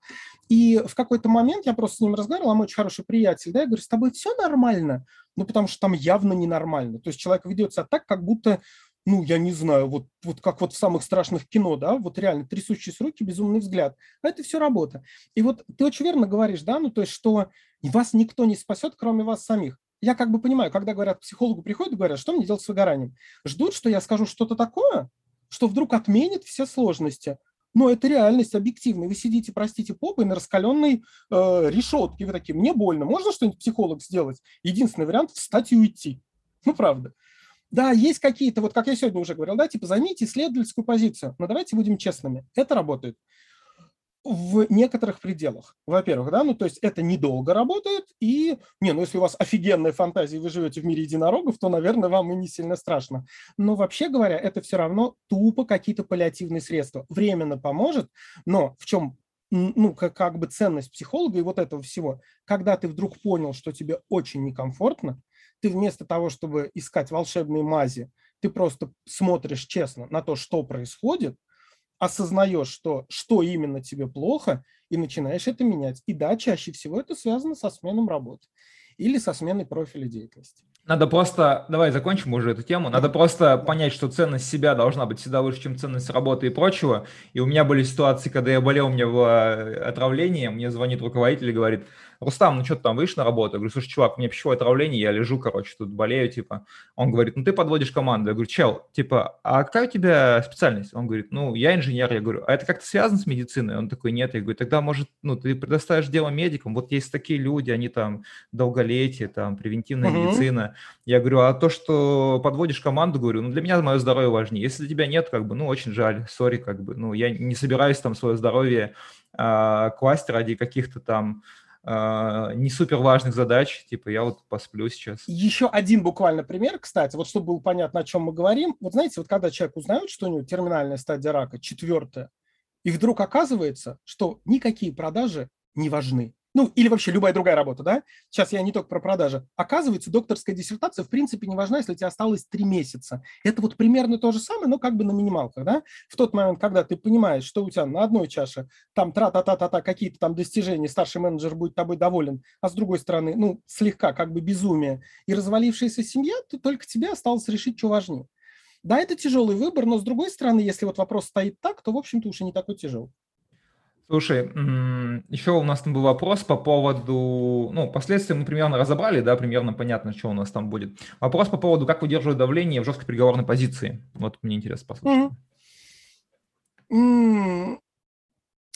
И в какой-то момент я просто с ним разговаривал, он очень хороший приятель, да, я говорю, с тобой все нормально? Ну, потому что там явно ненормально. То есть человек ведет себя так, как будто ну, я не знаю, вот, вот как вот в самых страшных кино, да, вот реально трясущиеся руки, безумный взгляд. А это все работа. И вот ты очень верно говоришь, да, ну, то есть, что вас никто не спасет, кроме вас самих. Я как бы понимаю, когда говорят, психологу приходят, говорят, что мне делать с выгоранием? Ждут, что я скажу что-то такое, что вдруг отменит все сложности. Но это реальность объективная. Вы сидите, простите, попой на раскаленной э, решетке. Вы такие, мне больно. Можно что-нибудь психолог сделать? Единственный вариант – встать и уйти. Ну, правда. Да, есть какие-то, вот как я сегодня уже говорил, да, типа займите исследовательскую позицию, но давайте будем честными, это работает в некоторых пределах. Во-первых, да, ну то есть это недолго работает, и, не, ну если у вас офигенная фантазия, вы живете в мире единорогов, то, наверное, вам и не сильно страшно. Но вообще говоря, это все равно тупо какие-то паллиативные средства. Временно поможет, но в чем ну, как, как бы ценность психолога и вот этого всего, когда ты вдруг понял, что тебе очень некомфортно, ты вместо того, чтобы искать волшебные мази, ты просто смотришь честно на то, что происходит, осознаешь, что, что именно тебе плохо, и начинаешь это менять. И да, чаще всего это связано со сменом работы или со сменой профиля деятельности. Надо просто, давай закончим уже эту тему, надо просто понять, что ценность себя должна быть всегда выше, чем ценность работы и прочего. И у меня были ситуации, когда я болел, у меня было отравление, мне звонит руководитель и говорит, Рустам, ну что ты там, выйдешь на работу? Я говорю, слушай, чувак, у меня пищевое отравление, я лежу, короче, тут болею, типа. Он говорит, ну ты подводишь команду. Я говорю, чел, типа, а какая у тебя специальность? Он говорит, ну я инженер. Я говорю, а это как-то связано с медициной? Он такой, нет. Я говорю, тогда, может, ну ты предоставишь дело медикам? Вот есть такие люди, они там долголетие, там превентивная uh-huh. медицина. Я говорю, а то, что подводишь команду, говорю, ну для меня мое здоровье важнее. Если тебя нет, как бы, ну очень жаль, сори, как бы, ну я не собираюсь там свое здоровье э, класть ради каких-то там не супер важных задач, типа я вот посплю сейчас. Еще один буквально пример, кстати, вот чтобы было понятно, о чем мы говорим. Вот знаете, вот когда человек узнает, что у него терминальная стадия рака, четвертая, и вдруг оказывается, что никакие продажи не важны ну, или вообще любая другая работа, да, сейчас я не только про продажи, оказывается, докторская диссертация в принципе не важна, если у тебя осталось три месяца. Это вот примерно то же самое, но как бы на минималках, да. В тот момент, когда ты понимаешь, что у тебя на одной чаше там тра-та-та-та-та какие-то там достижения, старший менеджер будет тобой доволен, а с другой стороны, ну, слегка как бы безумие и развалившаяся семья, то только тебе осталось решить, что важнее. Да, это тяжелый выбор, но с другой стороны, если вот вопрос стоит так, то, в общем-то, уж и не такой тяжелый. Слушай, еще у нас там был вопрос по поводу, ну, последствия мы примерно разобрали, да, примерно понятно, что у нас там будет. Вопрос по поводу, как выдерживать давление в жесткой переговорной позиции. Вот мне интересно послушать. Mm-hmm.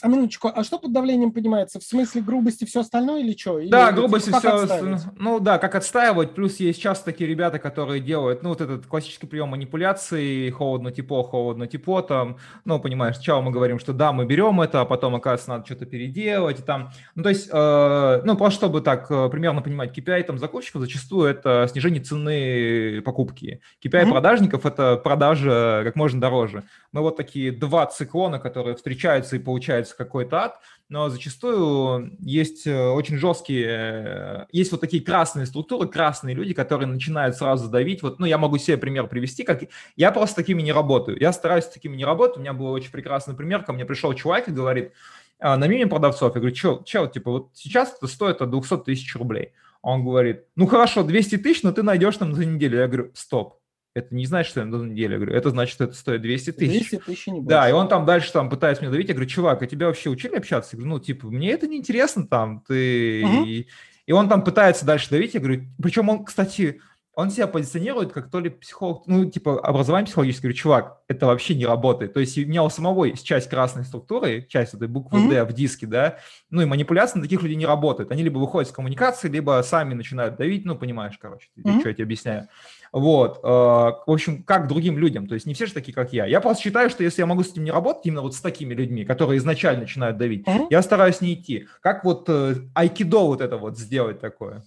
А минуточку, а что под давлением понимается? В смысле грубости все остальное или что? Или, да, грубости все, отставить? ну да, как отстаивать, плюс есть часто такие ребята, которые делают, ну вот этот классический прием манипуляции, холодно-тепло, холодно-тепло, там, ну понимаешь, сначала мы говорим, что да, мы берем это, а потом, оказывается, надо что-то переделать, и там, ну то есть, э, ну просто чтобы так э, примерно понимать, KPI там закупщиков зачастую это снижение цены покупки, KPI mm-hmm. продажников это продажа как можно дороже. Мы вот такие два циклона, которые встречаются и получаются получается какой-то ад, но зачастую есть э, очень жесткие, э, есть вот такие красные структуры, красные люди, которые начинают сразу давить. Вот, ну, я могу себе пример привести, как я просто такими не работаю. Я стараюсь с такими не работать. У меня был очень прекрасный пример. Ко мне пришел чувак и говорит, «А, на минимум продавцов. Я говорю, что, чел, типа, вот сейчас это стоит от 200 тысяч рублей. Он говорит, ну хорошо, 200 тысяч, но ты найдешь там за неделю. Я говорю, стоп, это не значит, что я на неделю. Я говорю, это значит, что это стоит 200 тысяч. 200 тысяч не больше. Да, и он там дальше там пытается меня давить. Я говорю, чувак, а тебя вообще учили общаться? Я говорю, ну, типа, мне это не интересно там, ты... Угу. И, и он там пытается дальше давить. Я говорю, причем он, кстати, он себя позиционирует как то ли психолог, ну, типа, образование психологическое. Говорю, чувак, это вообще не работает. То есть у меня у самого есть часть красной структуры, часть этой буквы mm-hmm. D в диске, да, ну, и манипуляции на таких людей не работают. Они либо выходят с коммуникации, либо сами начинают давить, ну, понимаешь, короче, mm-hmm. что я тебе объясняю. Вот, э, в общем, как другим людям, то есть не все же такие, как я. Я просто считаю, что если я могу с этим не работать, именно вот с такими людьми, которые изначально начинают давить, mm-hmm. я стараюсь не идти. Как вот э, айкидо вот это вот сделать такое?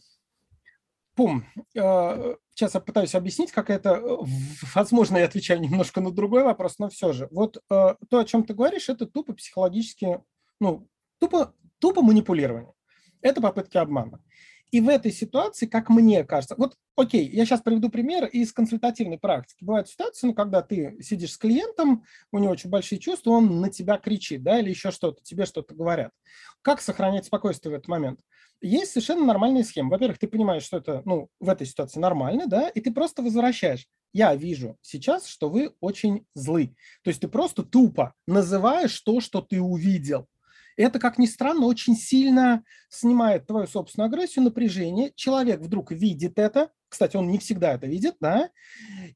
Пум. Э, сейчас я пытаюсь объяснить, как это... Возможно, я отвечаю немножко на другой вопрос, но все же. Вот то, о чем ты говоришь, это тупо психологически, ну, тупо, тупо манипулирование. Это попытки обмана. И в этой ситуации, как мне кажется, вот окей, я сейчас приведу пример из консультативной практики. Бывают ситуации, ну, когда ты сидишь с клиентом, у него очень большие чувства, он на тебя кричит, да, или еще что-то, тебе что-то говорят. Как сохранять спокойствие в этот момент? Есть совершенно нормальная схема. Во-первых, ты понимаешь, что это, ну, в этой ситуации нормально, да, и ты просто возвращаешь. Я вижу сейчас, что вы очень злы. То есть ты просто тупо называешь то, что ты увидел. Это, как ни странно, очень сильно снимает твою собственную агрессию, напряжение. Человек вдруг видит это, кстати, он не всегда это видит, да,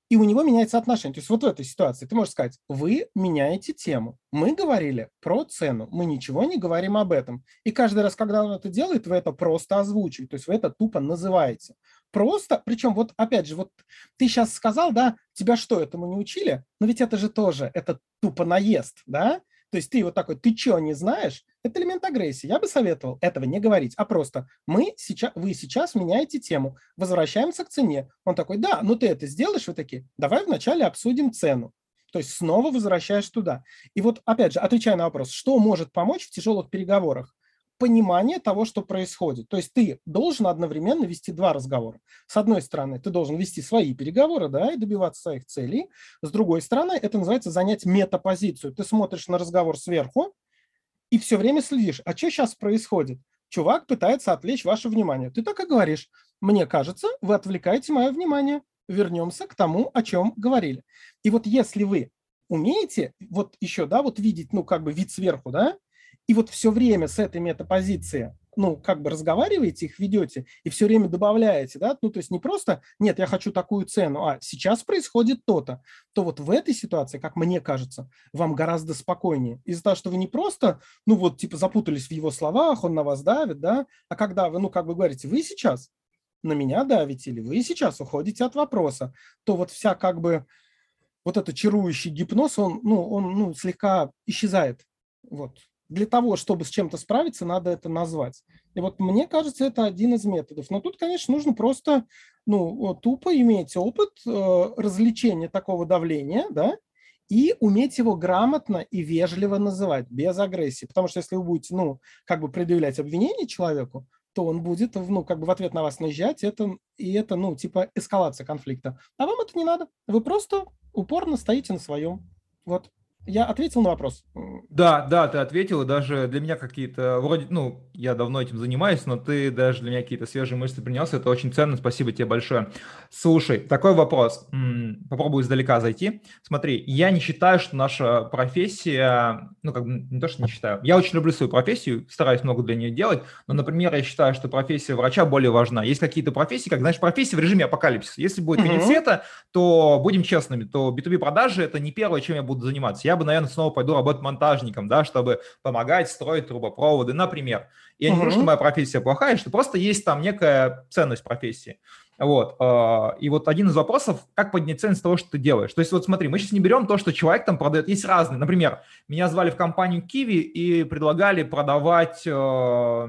и у него меняется отношение. То есть вот в этой ситуации ты можешь сказать, вы меняете тему. Мы говорили про цену, мы ничего не говорим об этом. И каждый раз, когда он это делает, вы это просто озвучиваете, то есть вы это тупо называете. Просто, причем вот опять же, вот ты сейчас сказал, да, тебя что, этому не учили? Но ведь это же тоже, это тупо наезд, да? То есть ты вот такой, ты что, не знаешь? Это элемент агрессии. Я бы советовал этого не говорить, а просто мы сейчас, вы сейчас меняете тему, возвращаемся к цене. Он такой, да, ну ты это сделаешь, вы такие, давай вначале обсудим цену. То есть снова возвращаешь туда. И вот опять же, отвечая на вопрос, что может помочь в тяжелых переговорах? Понимание того, что происходит. То есть ты должен одновременно вести два разговора. С одной стороны, ты должен вести свои переговоры, да, и добиваться своих целей. С другой стороны, это называется занять метапозицию. Ты смотришь на разговор сверху и все время следишь, а что сейчас происходит? Чувак пытается отвлечь ваше внимание. Ты так и говоришь, мне кажется, вы отвлекаете мое внимание. Вернемся к тому, о чем говорили. И вот если вы умеете вот еще, да, вот видеть, ну, как бы вид сверху, да, и вот все время с этой метапозиции ну, как бы разговариваете, их ведете и все время добавляете, да, ну, то есть не просто, нет, я хочу такую цену, а сейчас происходит то-то, то вот в этой ситуации, как мне кажется, вам гораздо спокойнее. Из-за того, что вы не просто, ну, вот, типа, запутались в его словах, он на вас давит, да, а когда вы, ну, как бы говорите, вы сейчас на меня давите или вы сейчас уходите от вопроса, то вот вся, как бы, вот этот чарующий гипноз, он, ну, он, ну, слегка исчезает, вот, для того, чтобы с чем-то справиться, надо это назвать. И вот мне кажется, это один из методов. Но тут, конечно, нужно просто ну, тупо иметь опыт э, развлечения такого давления, да, и уметь его грамотно и вежливо называть, без агрессии. Потому что если вы будете, ну, как бы предъявлять обвинение человеку, то он будет, ну, как бы в ответ на вас наезжать, это, и это, ну, типа эскалация конфликта. А вам это не надо. Вы просто упорно стоите на своем. Вот я ответил на вопрос. Да, да, ты ответил, и даже для меня какие-то, вроде, ну, я давно этим занимаюсь, но ты даже для меня какие-то свежие мысли принес, это очень ценно, спасибо тебе большое. Слушай, такой вопрос, попробую издалека зайти. Смотри, я не считаю, что наша профессия, ну, как бы не то, что не считаю, я очень люблю свою профессию, стараюсь много для нее делать, но, например, я считаю, что профессия врача более важна. Есть какие-то профессии, как, знаешь, профессия в режиме апокалипсиса. Если будет конец mm-hmm. света, то, будем честными, то B2B продажи – это не первое, чем я буду заниматься. Я бы, наверное, снова пойду работать монтажником, да, чтобы помогать строить трубопроводы, например. Я не говорю, что моя профессия плохая, что просто есть там некая ценность профессии. Вот. А, и вот один из вопросов, как поднять ценность того, что ты делаешь. То есть вот смотри, мы сейчас не берем то, что человек там продает. Есть разные. Например, меня звали в компанию Kiwi и предлагали продавать а,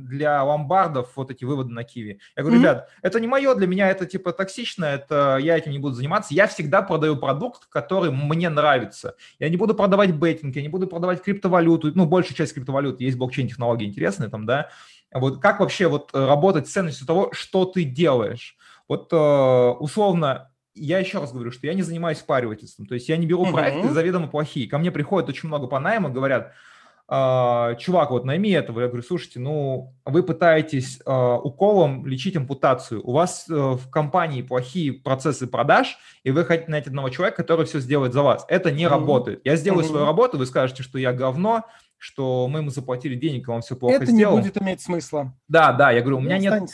для ломбардов вот эти выводы на Киви. Я говорю, mm-hmm. ребят, это не мое, для меня это типа токсично, это я этим не буду заниматься. Я всегда продаю продукт, который мне нравится. Я не буду продавать бейтинг, я не буду продавать криптовалюту, ну, большая часть криптовалют, есть блокчейн-технологии интересные там, да. Вот как вообще вот работать с ценностью того, что ты делаешь? Вот э, условно, я еще раз говорю, что я не занимаюсь паривательством, то есть я не беру uh-huh. проекты заведомо плохие. Ко мне приходит очень много по найму, говорят, а, чувак, вот найми этого. Я говорю, слушайте, ну, вы пытаетесь а, уколом лечить ампутацию. У вас э, в компании плохие процессы продаж, и вы хотите найти одного человека, который все сделает за вас. Это не mm-hmm. работает. Я сделаю mm-hmm. свою работу, вы скажете, что я говно, что мы ему заплатили денег, и он все плохо это сделал. Это не будет иметь смысла. Да, да, я говорю, у меня нет...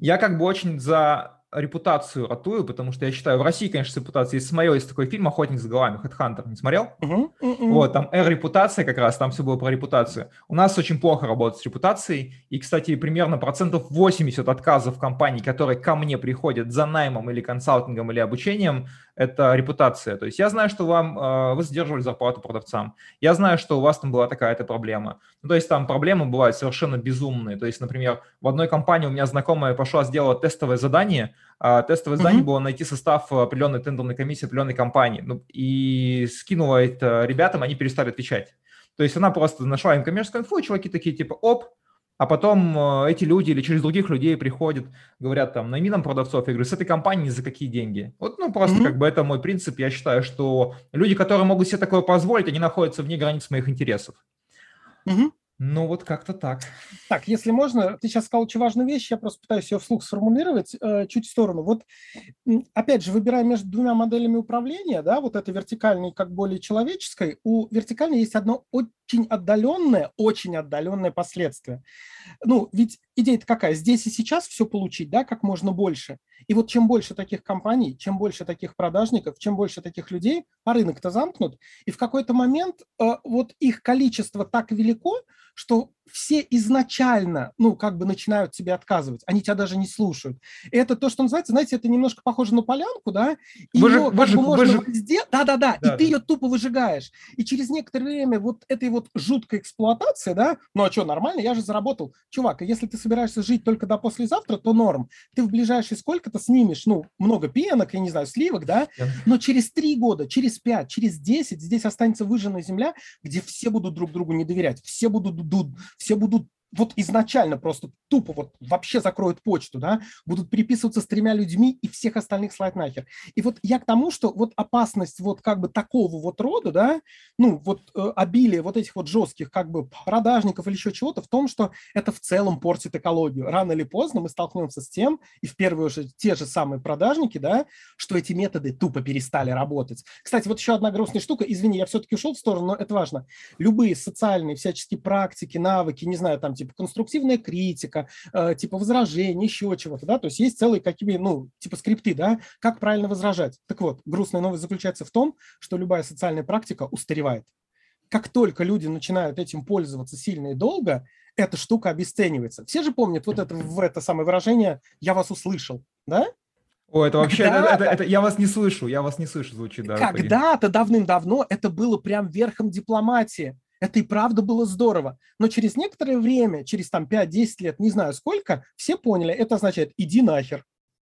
Я как бы очень за репутацию ратую, потому что я считаю, в России, конечно, с репутацией, есть смотрел, есть такой фильм «Охотник за головами», «Хэдхантер», не смотрел? Uh-huh, uh-uh. Вот, там «Р-репутация» как раз, там все было про репутацию. У нас очень плохо работает с репутацией, и, кстати, примерно процентов 80 отказов компаний, которые ко мне приходят за наймом или консалтингом или обучением, это репутация. То есть я знаю, что вам, э, вы задерживали зарплату продавцам, я знаю, что у вас там была такая-то проблема. Ну, то есть там проблемы бывают совершенно безумные. То есть, например, в одной компании у меня знакомая пошла, сделала тестовое задание, а тестовое задание mm-hmm. было найти состав определенной тендерной комиссии определенной компании. Ну, и скинула это ребятам, они перестали отвечать. То есть она просто нашла им коммерческую инфу, чуваки такие типа, оп, а потом э, эти люди или через других людей приходят, говорят там, найми нам продавцов. Я говорю, с этой компании за какие деньги? Вот, ну, просто mm-hmm. как бы это мой принцип. Я считаю, что люди, которые могут себе такое позволить, они находятся вне границ моих интересов. Mm-hmm. Ну, вот как-то так. Так, если можно, ты сейчас сказал очень важную вещь, я просто пытаюсь ее вслух сформулировать э, чуть в сторону. Вот, опять же, выбирая между двумя моделями управления, да, вот этой вертикальной как более человеческой, у вертикальной есть одно очень отдаленное, очень отдаленное последствие. Ну, ведь идея-то какая? Здесь и сейчас все получить, да, как можно больше. И вот чем больше таких компаний, чем больше таких продажников, чем больше таких людей, а рынок-то замкнут, и в какой-то момент э, вот их количество так велико, что все изначально, ну, как бы начинают тебе отказывать, они тебя даже не слушают. И это то, что называется, знаете, это немножко похоже на полянку, да, и Выжиг, ее выжиг, можно выжиг. везде, да-да-да, и ты ее тупо выжигаешь. И через некоторое время вот этой вот жуткой эксплуатации, да, ну, а что, нормально, я же заработал. Чувак, а если ты собираешься жить только до послезавтра, то норм. Ты в ближайшие сколько-то снимешь, ну, много пенок, я не знаю, сливок, да, но через три года, через пять, через десять здесь останется выжженная земля, где все будут друг другу не доверять, все будут все будут вот изначально просто тупо вот вообще закроют почту, да, будут переписываться с тремя людьми и всех остальных слать нахер. И вот я к тому, что вот опасность вот как бы такого вот рода, да, ну вот э, обилие вот этих вот жестких как бы продажников или еще чего-то в том, что это в целом портит экологию. Рано или поздно мы столкнемся с тем, и в первую очередь те же самые продажники, да, что эти методы тупо перестали работать. Кстати, вот еще одна грустная штука, извини, я все-таки ушел в сторону, но это важно. Любые социальные всяческие практики, навыки, не знаю, там типа конструктивная критика, э, типа возражение, еще чего-то, да, то есть есть целые какие, ну, типа скрипты, да, как правильно возражать. Так вот, грустная новость заключается в том, что любая социальная практика устаревает. Как только люди начинают этим пользоваться сильно и долго, эта штука обесценивается. Все же помнят вот это, в это самое выражение «я вас услышал», да? О, это вообще, это, это, это, я вас не слышу, я вас не слышу, звучит, да. Когда-то давным-давно это было прям верхом дипломатии. Это и правда было здорово. Но через некоторое время, через там 5-10 лет, не знаю сколько, все поняли, это означает «иди нахер».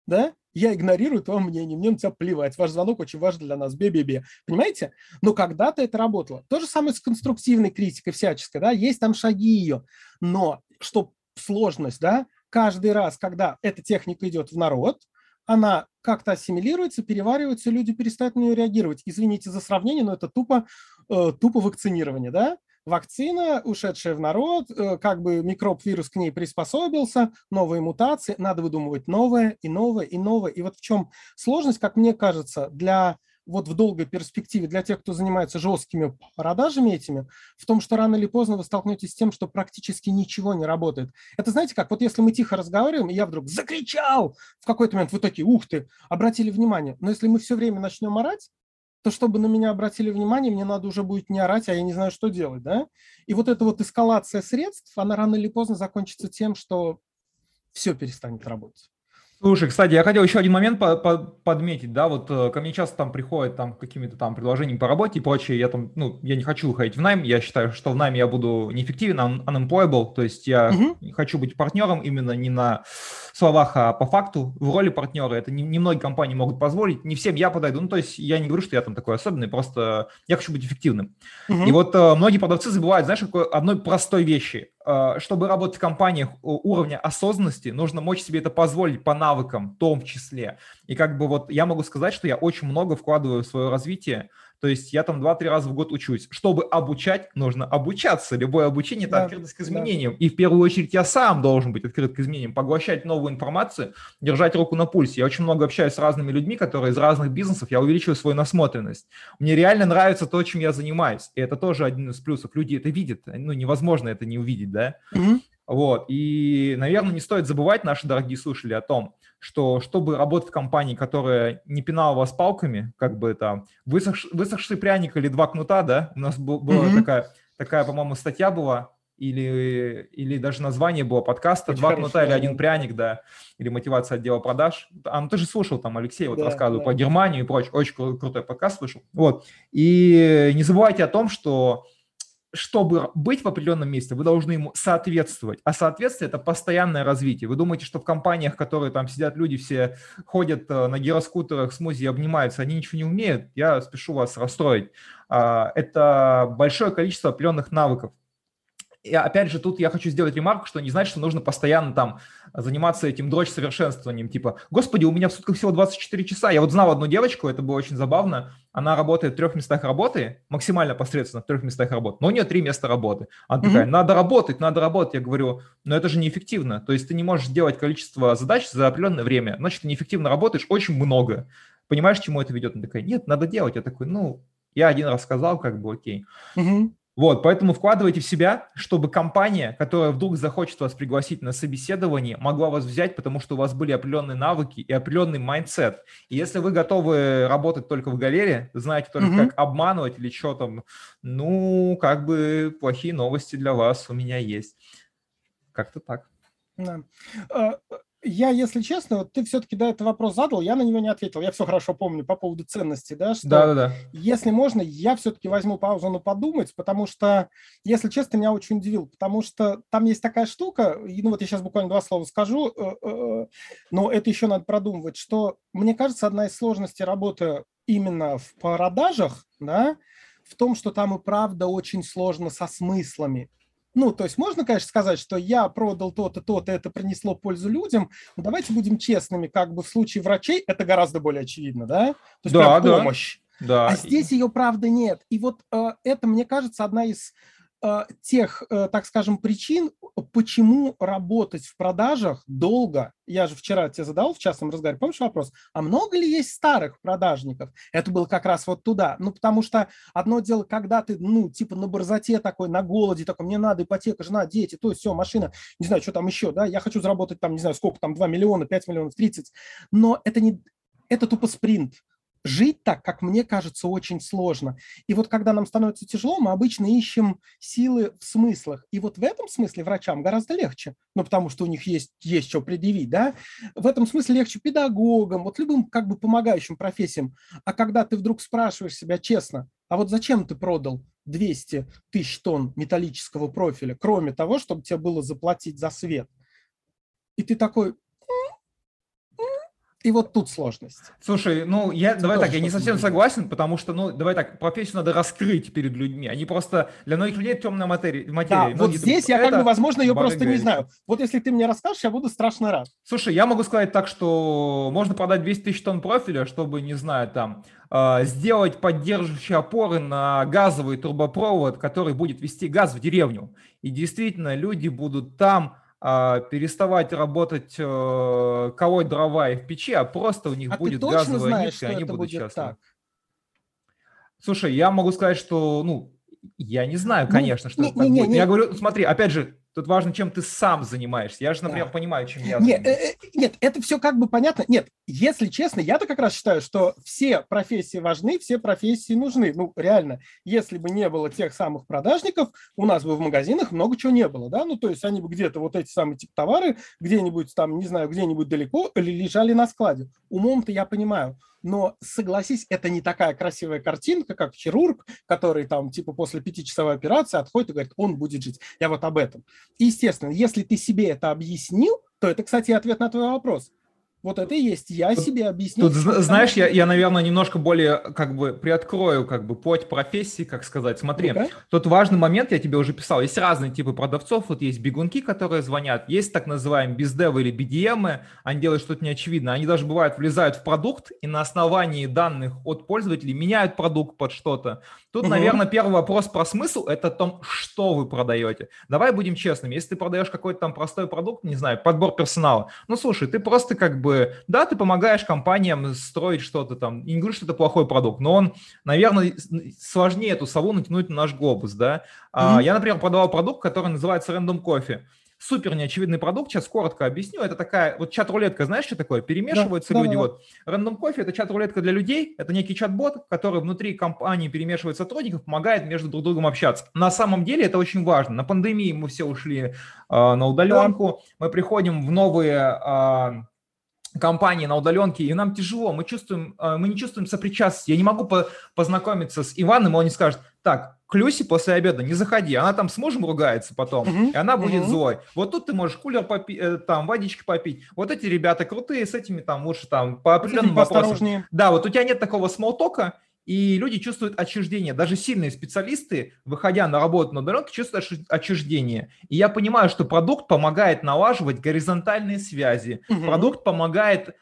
Да? Я игнорирую твое мнение, мне на тебя плевать. Ваш звонок очень важен для нас, бе-бе-бе. Понимаете? Но когда-то это работало. То же самое с конструктивной критикой всяческой, да, есть там шаги ее. Но что сложность, да, каждый раз, когда эта техника идет в народ, она как-то ассимилируется, переваривается, люди перестают на нее реагировать. Извините за сравнение, но это тупо, э, тупо вакцинирование, да? Вакцина, ушедшая в народ, э, как бы микроб-вирус к ней приспособился, новые мутации, надо выдумывать новое и новое и новое. И вот в чем сложность, как мне кажется, для вот в долгой перспективе для тех, кто занимается жесткими продажами этими, в том, что рано или поздно вы столкнетесь с тем, что практически ничего не работает. Это знаете как, вот если мы тихо разговариваем, и я вдруг закричал, в какой-то момент вы такие, ух ты, обратили внимание. Но если мы все время начнем орать, то чтобы на меня обратили внимание, мне надо уже будет не орать, а я не знаю, что делать, да? И вот эта вот эскалация средств, она рано или поздно закончится тем, что все перестанет работать. Слушай, кстати, я хотел еще один момент по по подметить, да, вот э, ко мне часто там приходят там какими-то там предложениями по работе и прочее, я там, ну, я не хочу уходить в найм, я считаю, что в найме я буду неэффективен, un unemployable, то есть я угу. хочу быть партнером именно не на словах, а по факту, в роли партнера, это не, не многие компании могут позволить, не всем я подойду, ну, то есть я не говорю, что я там такой особенный, просто я хочу быть эффективным. Угу. И вот э, многие продавцы забывают, знаешь, какой одной простой вещи, чтобы работать в компаниях уровня осознанности, нужно мочь себе это позволить по навыкам, в том числе. И как бы вот я могу сказать, что я очень много вкладываю в свое развитие, то есть я там 2-3 раза в год учусь. Чтобы обучать, нужно обучаться. Любое обучение – это да, открытость к изменениям. Да. И в первую очередь я сам должен быть открыт к изменениям, поглощать новую информацию, держать руку на пульсе. Я очень много общаюсь с разными людьми, которые из разных бизнесов, я увеличиваю свою насмотренность. Мне реально нравится то, чем я занимаюсь. И это тоже один из плюсов. Люди это видят. Ну, невозможно это не увидеть, да? Угу. Вот. И, наверное, не стоит забывать, наши дорогие слушатели, о том, что чтобы работать в компании, которая не пинала вас палками, как бы это высох, высохший пряник или два кнута, да, у нас был, была mm-hmm. такая, такая, по-моему, статья была, или, или даже название было подкаста Очень «Два хорошо, кнута или один пряник», да, или «Мотивация отдела продаж». А, ну, ты же слушал там, Алексей вот да, рассказывал да. про Германию и прочее, очень крутой подкаст слышал. Вот, и не забывайте о том, что чтобы быть в определенном месте, вы должны ему соответствовать. А соответствие – это постоянное развитие. Вы думаете, что в компаниях, которые там сидят люди, все ходят э, на гироскутерах, смузи и обнимаются, они ничего не умеют? Я спешу вас расстроить. А, это большое количество определенных навыков. И опять же, тут я хочу сделать ремарку, что не значит, что нужно постоянно там заниматься этим дрочь совершенствованием. Типа, господи, у меня в сутках всего 24 часа. Я вот знал одну девочку, это было очень забавно. Она работает в трех местах работы, максимально посредственно в трех местах работы, но у нее три места работы. Она mm-hmm. такая, надо работать, надо работать. Я говорю, но это же неэффективно. То есть ты не можешь сделать количество задач за определенное время. Значит, ты неэффективно работаешь очень много. Понимаешь, чему это ведет? Она такая, нет, надо делать. Я такой, ну, я один раз сказал, как бы окей. Mm-hmm. Вот, поэтому вкладывайте в себя, чтобы компания, которая вдруг захочет вас пригласить на собеседование, могла вас взять, потому что у вас были определенные навыки и определенный mindset. И если вы готовы работать только в галерее, знаете только, mm-hmm. как обманывать или что там, ну, как бы плохие новости для вас у меня есть. Как-то так. Да. Я, если честно, вот ты все-таки да, этот вопрос задал, я на него не ответил. Я все хорошо помню по поводу ценности, да, что да, да, да. если можно, я все-таки возьму паузу на подумать, потому что, если честно, меня очень удивил, потому что там есть такая штука, и, ну вот я сейчас буквально два слова скажу, э, э, но это еще надо продумывать, что, мне кажется, одна из сложностей работы именно в продажах, да, в том, что там и правда очень сложно со смыслами. Ну, то есть можно, конечно, сказать, что я продал то-то, то-то, это принесло пользу людям, но давайте будем честными, как бы в случае врачей это гораздо более очевидно, да? То есть да, прям помощь. Да. А здесь ее, правда, нет. И вот э, это, мне кажется, одна из тех, э, так скажем, причин, почему работать в продажах долго. Я же вчера тебе задал в частном разговоре, помнишь вопрос, а много ли есть старых продажников? Это было как раз вот туда. Ну, потому что одно дело, когда ты, ну, типа на борзоте такой, на голоде такой, мне надо ипотека, жена, дети, то есть все, машина, не знаю, что там еще, да, я хочу заработать там, не знаю, сколько там, 2 миллиона, 5 миллионов, 30, но это не, это тупо спринт жить так, как мне кажется, очень сложно. И вот когда нам становится тяжело, мы обычно ищем силы в смыслах. И вот в этом смысле врачам гораздо легче, ну, потому что у них есть, есть что предъявить, да. В этом смысле легче педагогам, вот любым как бы помогающим профессиям. А когда ты вдруг спрашиваешь себя честно, а вот зачем ты продал 200 тысяч тонн металлического профиля, кроме того, чтобы тебе было заплатить за свет? И ты такой, и вот тут сложность. Слушай, ну я Это давай так, я не совсем согласен, потому что, ну, давай так, профессию надо раскрыть перед людьми. Они просто для многих людей темная материя. материя. Да, вот здесь думают, я как бы, возможно, ее просто не знаю. Вот если ты мне расскажешь, я буду страшно рад. Слушай, я могу сказать так, что можно продать 200 тысяч тонн профиля, чтобы, не знаю, там, э, сделать поддерживающие опоры на газовый трубопровод, который будет вести газ в деревню. И действительно, люди будут там а, переставать работать, э, колоть дрова и в печи, а просто у них а будет газовая знаешь, нитка, и они будут счастливы. Так? Слушай, я могу сказать, что, ну, я не знаю, ну, конечно, что не, это не, не, будет. Не. Я говорю, смотри, опять же, Тут важно, чем ты сам занимаешься. Я же, например, да. понимаю, чем я нет, занимаюсь. Э, э, нет, это все как бы понятно. Нет, если честно, я-то как раз считаю, что все профессии важны, все профессии нужны. Ну, реально, если бы не было тех самых продажников, у нас бы в магазинах много чего не было, да? Ну, то есть они бы где-то вот эти самые тип товары где-нибудь там, не знаю, где-нибудь далеко лежали на складе. Умом-то я понимаю но согласись, это не такая красивая картинка, как хирург, который там типа после пятичасовой операции отходит и говорит, он будет жить. Я вот об этом. И, естественно, если ты себе это объяснил, то это, кстати, ответ на твой вопрос. Вот это и есть. Я тут, себе объясню. Тут, знаешь, я, я, наверное, немножко более как бы приоткрою как бы путь профессии, как сказать. Смотри, okay. тут важный момент, я тебе уже писал. Есть разные типы продавцов. Вот есть бегунки, которые звонят. Есть так называемые бездевы или BDM. Они делают что-то неочевидное. Они даже бывают влезают в продукт и на основании данных от пользователей меняют продукт под что-то. Тут, угу. наверное, первый вопрос про смысл – это о том, что вы продаете. Давай будем честными. Если ты продаешь какой-то там простой продукт, не знаю, подбор персонала, ну, слушай, ты просто как бы, да, ты помогаешь компаниям строить что-то там. И не говорю, что это плохой продукт, но он, наверное, сложнее эту сову натянуть на наш глобус, да. Угу. Я, например, продавал продукт, который называется Random Coffee супер неочевидный продукт, сейчас коротко объясню. Это такая, вот чат-рулетка, знаешь, что такое? Перемешиваются да, люди. Да, вот Random Coffee – это чат-рулетка для людей, это некий чат-бот, который внутри компании перемешивает сотрудников, помогает между друг другом общаться. На самом деле это очень важно. На пандемии мы все ушли э, на удаленку, да. мы приходим в новые э, компании на удаленке, и нам тяжело, мы чувствуем, э, мы не чувствуем сопричастности. Я не могу по познакомиться с Иваном, и он не скажет, так, к Люсе после обеда не заходи, она там с мужем ругается потом, uh-huh, и она будет uh-huh. злой. Вот тут ты можешь кулер попить, э, там, водички попить. Вот эти ребята крутые, с этими там лучше там по определенным вопросам. Да, вот у тебя нет такого смолтока, и люди чувствуют отчуждение. Даже сильные специалисты, выходя на работу на удаленке, чувствуют отчуждение. И я понимаю, что продукт помогает налаживать горизонтальные связи. Угу. Продукт помогает э,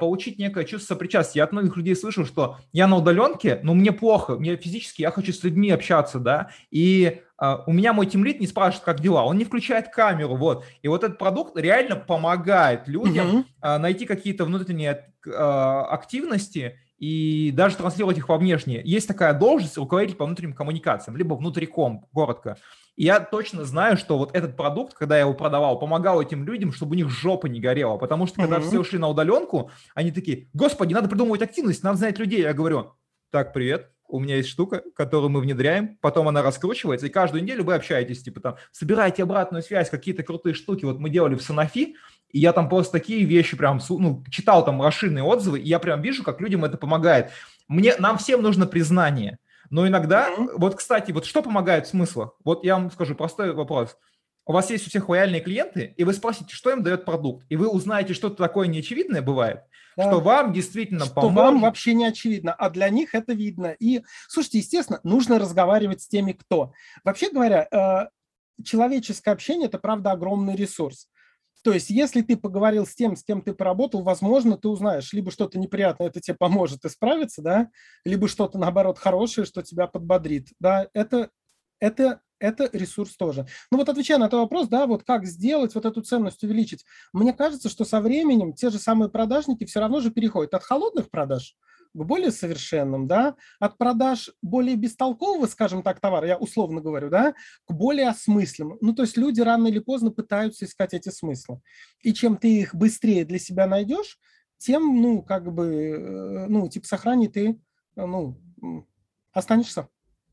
получить некое чувство сопричастия. Я от многих людей слышу, что я на удаленке, но мне плохо, мне физически, я хочу с людьми общаться, да, и э, у меня мой тимлит не спрашивает, как дела, он не включает камеру, вот. И вот этот продукт реально помогает людям угу. э, найти какие-то внутренние э, активности и даже транслировать их во внешнее. Есть такая должность руководитель по внутренним коммуникациям, либо внутриком, коротко. И я точно знаю, что вот этот продукт, когда я его продавал, помогал этим людям, чтобы у них жопа не горела. Потому что когда mm-hmm. все ушли на удаленку, они такие, господи, надо придумывать активность, надо знать людей. Я говорю, так, привет, у меня есть штука, которую мы внедряем, потом она раскручивается, и каждую неделю вы общаетесь, типа там, собираете обратную связь, какие-то крутые штуки. Вот мы делали в Санафи, и я там просто такие вещи прям, ну, читал там расширенные отзывы, и я прям вижу, как людям это помогает. Мне, нам всем нужно признание. Но иногда, mm-hmm. вот, кстати, вот что помогает в смыслах? Вот я вам скажу простой вопрос. У вас есть у всех лояльные клиенты, и вы спросите, что им дает продукт, и вы узнаете, что-то такое неочевидное бывает, да. что вам действительно что поможет. вам вообще не очевидно, а для них это видно. И, слушайте, естественно, нужно разговаривать с теми, кто. Вообще говоря, э, человеческое общение – это, правда, огромный ресурс. То есть, если ты поговорил с тем, с кем ты поработал, возможно, ты узнаешь либо что-то неприятное, это тебе поможет исправиться, да, либо что-то, наоборот, хорошее, что тебя подбодрит, да, это, это это ресурс тоже. Ну вот отвечая на этот вопрос, да, вот как сделать вот эту ценность увеличить, мне кажется, что со временем те же самые продажники все равно же переходят от холодных продаж более совершенным, да, от продаж более бестолкового, скажем так, товара, я условно говорю, да, к более осмысленным. Ну, то есть люди рано или поздно пытаются искать эти смыслы. И чем ты их быстрее для себя найдешь, тем, ну, как бы, э, ну, типа, сохрани ты, ну, останешься.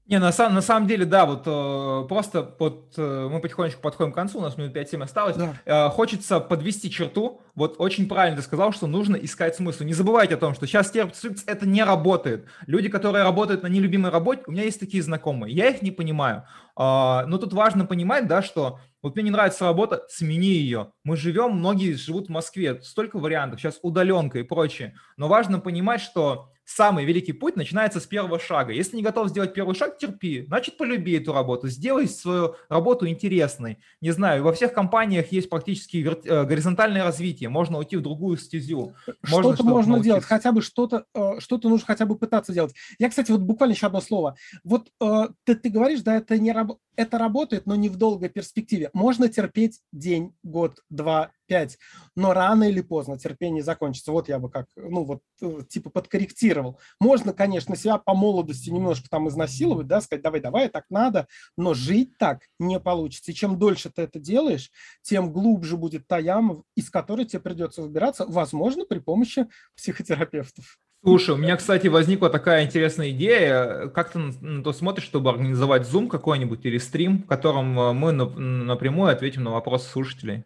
Не, на, самом, на самом деле, да, вот э, просто вот, э, мы потихонечку подходим к концу, у нас минут 5-7 осталось. Да. Э, хочется подвести черту. Вот очень правильно ты сказал, что нужно искать смысл. Не забывайте о том, что сейчас терпсикс это не работает. Люди, которые работают на нелюбимой работе, у меня есть такие знакомые, я их не понимаю. Э, но тут важно понимать, да, что вот мне не нравится работа, смени ее. Мы живем, многие живут в Москве, столько вариантов, сейчас удаленка и прочее. Но важно понимать, что самый великий путь начинается с первого шага. Если не готов сделать первый шаг, терпи. Значит, полюби эту работу. Сделай свою работу интересной. Не знаю, во всех компаниях есть практически э, горизонтальное развитие. Можно уйти в другую стезю. Что-то можно научиться. делать, хотя бы что-то, э, что-то нужно хотя бы пытаться делать. Я, кстати, вот буквально еще одно слово. Вот э, ты, ты говоришь, да, это не раб... это работает, но не в долгой перспективе. Можно терпеть день, год, два, 5. Но рано или поздно терпение закончится. Вот я бы как, ну вот, э, типа подкорректировал. Можно, конечно, себя по молодости немножко там изнасиловать, да, сказать, давай, давай, так надо, но жить так не получится. И чем дольше ты это делаешь, тем глубже будет та яма, из которой тебе придется выбираться, возможно, при помощи психотерапевтов. Слушай, у меня, кстати, возникла такая интересная идея. Как ты на то смотришь, чтобы организовать Zoom какой-нибудь или стрим, в котором э, мы напрямую ответим на вопросы слушателей?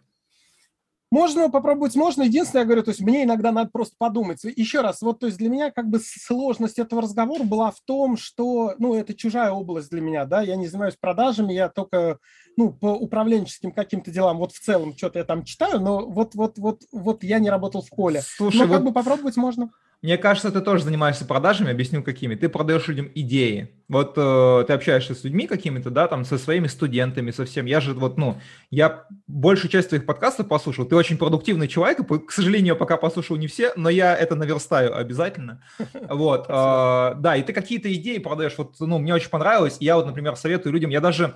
Можно попробовать, можно. Единственное, я говорю, то есть мне иногда надо просто подумать. Еще раз, вот то есть для меня как бы сложность этого разговора была в том, что, ну, это чужая область для меня, да, я не занимаюсь продажами, я только, ну, по управленческим каким-то делам, вот в целом что-то я там читаю, но вот, вот, вот, вот я не работал в поле. Слушай, но как вот... бы попробовать можно. Мне кажется, ты тоже занимаешься продажами, объясню какими. Ты продаешь людям идеи. Вот э, ты общаешься с людьми какими-то, да, там, со своими студентами, со всем. Я же вот, ну, я большую часть твоих подкастов послушал. Ты очень продуктивный человек, и, к сожалению, пока послушал не все, но я это наверстаю обязательно. Вот, э, да, и ты какие-то идеи продаешь. Вот, ну, мне очень понравилось. Я вот, например, советую людям, я даже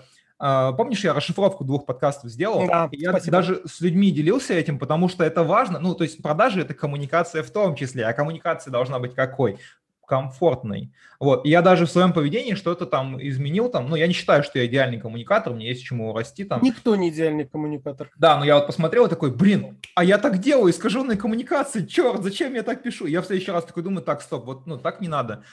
помнишь, я расшифровку двух подкастов сделал? Да, я спасибо. даже с людьми делился этим, потому что это важно. Ну, то есть продажи – это коммуникация в том числе, а коммуникация должна быть какой? комфортной. Вот. И я даже в своем поведении что-то там изменил. Там, ну, я не считаю, что я идеальный коммуникатор, мне есть чему расти там. Никто не идеальный коммуникатор. Да, но я вот посмотрел и такой, блин, а я так делаю, искаженные коммуникации, черт, зачем я так пишу? Я в следующий раз такой думаю, так, стоп, вот, ну, так не надо.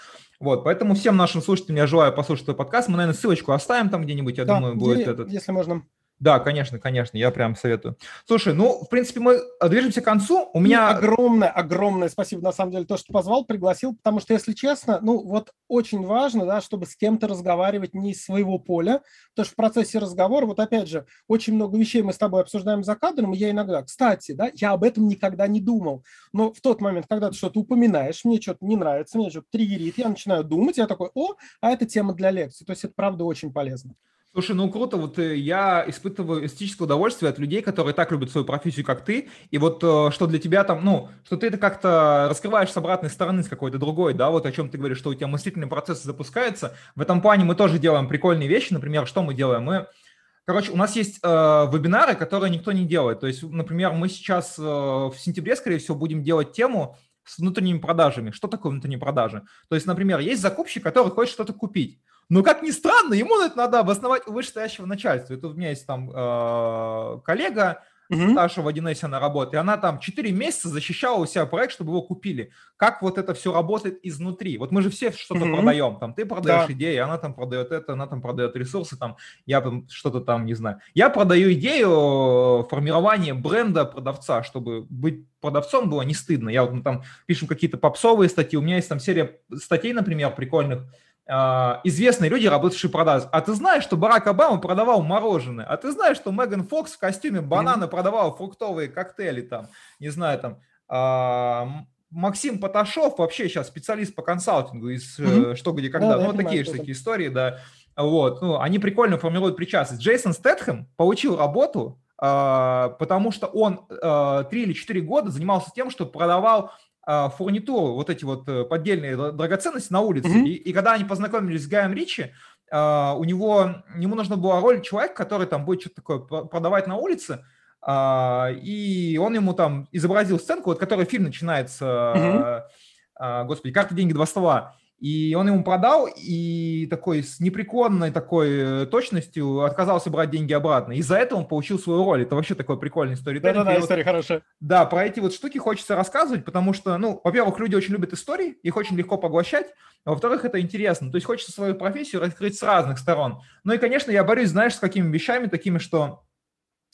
Вот, поэтому всем нашим слушателям я желаю послушать твой подкаст. Мы, наверное, ссылочку оставим там где-нибудь, я да, думаю, будет этот. Если можно. Да, конечно, конечно, я прям советую. Слушай, ну, в принципе, мы движемся к концу. У меня... огромное, огромное спасибо, на самом деле, то, что позвал, пригласил, потому что, если честно, ну, вот очень важно, да, чтобы с кем-то разговаривать не из своего поля, потому что в процессе разговора, вот опять же, очень много вещей мы с тобой обсуждаем за кадром, и я иногда, кстати, да, я об этом никогда не думал, но в тот момент, когда ты что-то упоминаешь, мне что-то не нравится, мне что-то триггерит, я начинаю думать, я такой, о, а это тема для лекции, то есть это правда очень полезно. Слушай, ну круто, вот э, я испытываю эстетическое удовольствие от людей, которые так любят свою профессию, как ты, и вот э, что для тебя там, ну, что ты это как-то раскрываешь с обратной стороны, с какой-то другой, да, вот о чем ты говоришь, что у тебя мыслительный процесс запускается. В этом плане мы тоже делаем прикольные вещи, например, что мы делаем? Мы Короче, у нас есть э, вебинары, которые никто не делает. То есть, например, мы сейчас э, в сентябре, скорее всего, будем делать тему с внутренними продажами. Что такое внутренние продажи? То есть, например, есть закупщик, который хочет что-то купить. Но, как ни странно, ему это надо обосновать у вышестоящего начальства. Это у меня есть там э, коллега, угу. Саша в 1С она работает, и она там 4 месяца защищала у себя проект, чтобы его купили. Как вот это все работает изнутри? Вот мы же все что-то угу. продаем. Там ты продаешь да. идеи, она там продает это, она там продает ресурсы, там я там что-то там, не знаю. Я продаю идею формирования бренда продавца, чтобы быть продавцом было не стыдно. Я вот мы там пишем какие-то попсовые статьи. У меня есть там серия статей, например, прикольных, известные люди, работавшие в продаже. А ты знаешь, что Барак Обама продавал мороженое? А ты знаешь, что Меган Фокс в костюме банана продавал фруктовые коктейли там? Не знаю, там... А, Максим Поташов вообще сейчас специалист по консалтингу из mm-hmm. что, где, когда. Да, ну, вот такие же такие истории, да. Вот, ну, они прикольно формируют причастность. Джейсон Стэтхэм получил работу, э, потому что он э, 3 или 4 года занимался тем, что продавал а, фурнитуру, вот эти вот э, поддельные драгоценности на улице. Mm-hmm. И, и когда они познакомились с Гаем Ричи, Uh, у него, ему нужна была роль человека, который там будет что-то такое продавать на улице, uh, и он ему там изобразил сценку, вот которая фильм начинается, mm-hmm. господи, «Карты, деньги, два стола», и он ему продал, и такой с непреклонной такой э, точностью отказался брать деньги обратно. Из-за этого он получил свою роль. Это вообще такой прикольный история. Да-да-да, история хорошая. Да, про эти вот штуки хочется рассказывать, потому что, ну, во-первых, люди очень любят истории, их очень легко поглощать, а во-вторых, это интересно. То есть хочется свою профессию раскрыть с разных сторон. Ну и, конечно, я борюсь, знаешь, с какими вещами такими, что,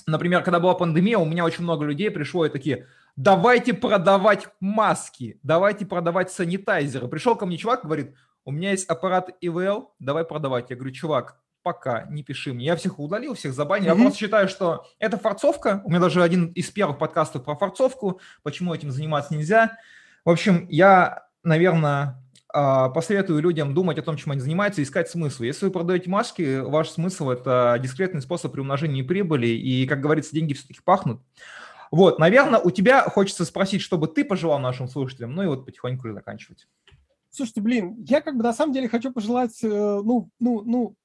например, когда была пандемия, у меня очень много людей пришло и такие, давайте продавать маски, давайте продавать санитайзеры. Пришел ко мне чувак, говорит, у меня есть аппарат ИВЛ, давай продавать. Я говорю, чувак, пока не пиши мне. Я всех удалил, всех забанил. Mm-hmm. Я просто считаю, что это форцовка. У меня даже один из первых подкастов про форцовку, почему этим заниматься нельзя. В общем, я, наверное, а, посоветую людям думать о том, чем они занимаются, искать смысл. Если вы продаете маски, ваш смысл – это дискретный способ приумножения прибыли, и, как говорится, деньги все-таки пахнут. Вот, наверное, у тебя хочется спросить, чтобы ты пожелал нашим слушателям, ну и вот потихоньку заканчивать. Слушайте, блин, я как бы на самом деле хочу пожелать, э, ну, ну, ну,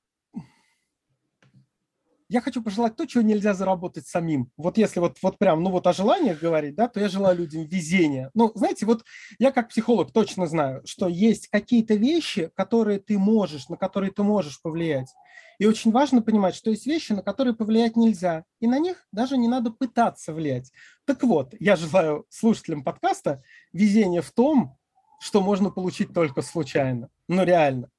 я хочу пожелать то, чего нельзя заработать самим. Вот если вот, вот прям, ну вот о желаниях говорить, да, то я желаю людям везения. Ну, знаете, вот я как психолог точно знаю, что есть какие-то вещи, которые ты можешь, на которые ты можешь повлиять. И очень важно понимать, что есть вещи, на которые повлиять нельзя, и на них даже не надо пытаться влиять. Так вот, я желаю слушателям подкаста везения в том, что можно получить только случайно. Ну, реально.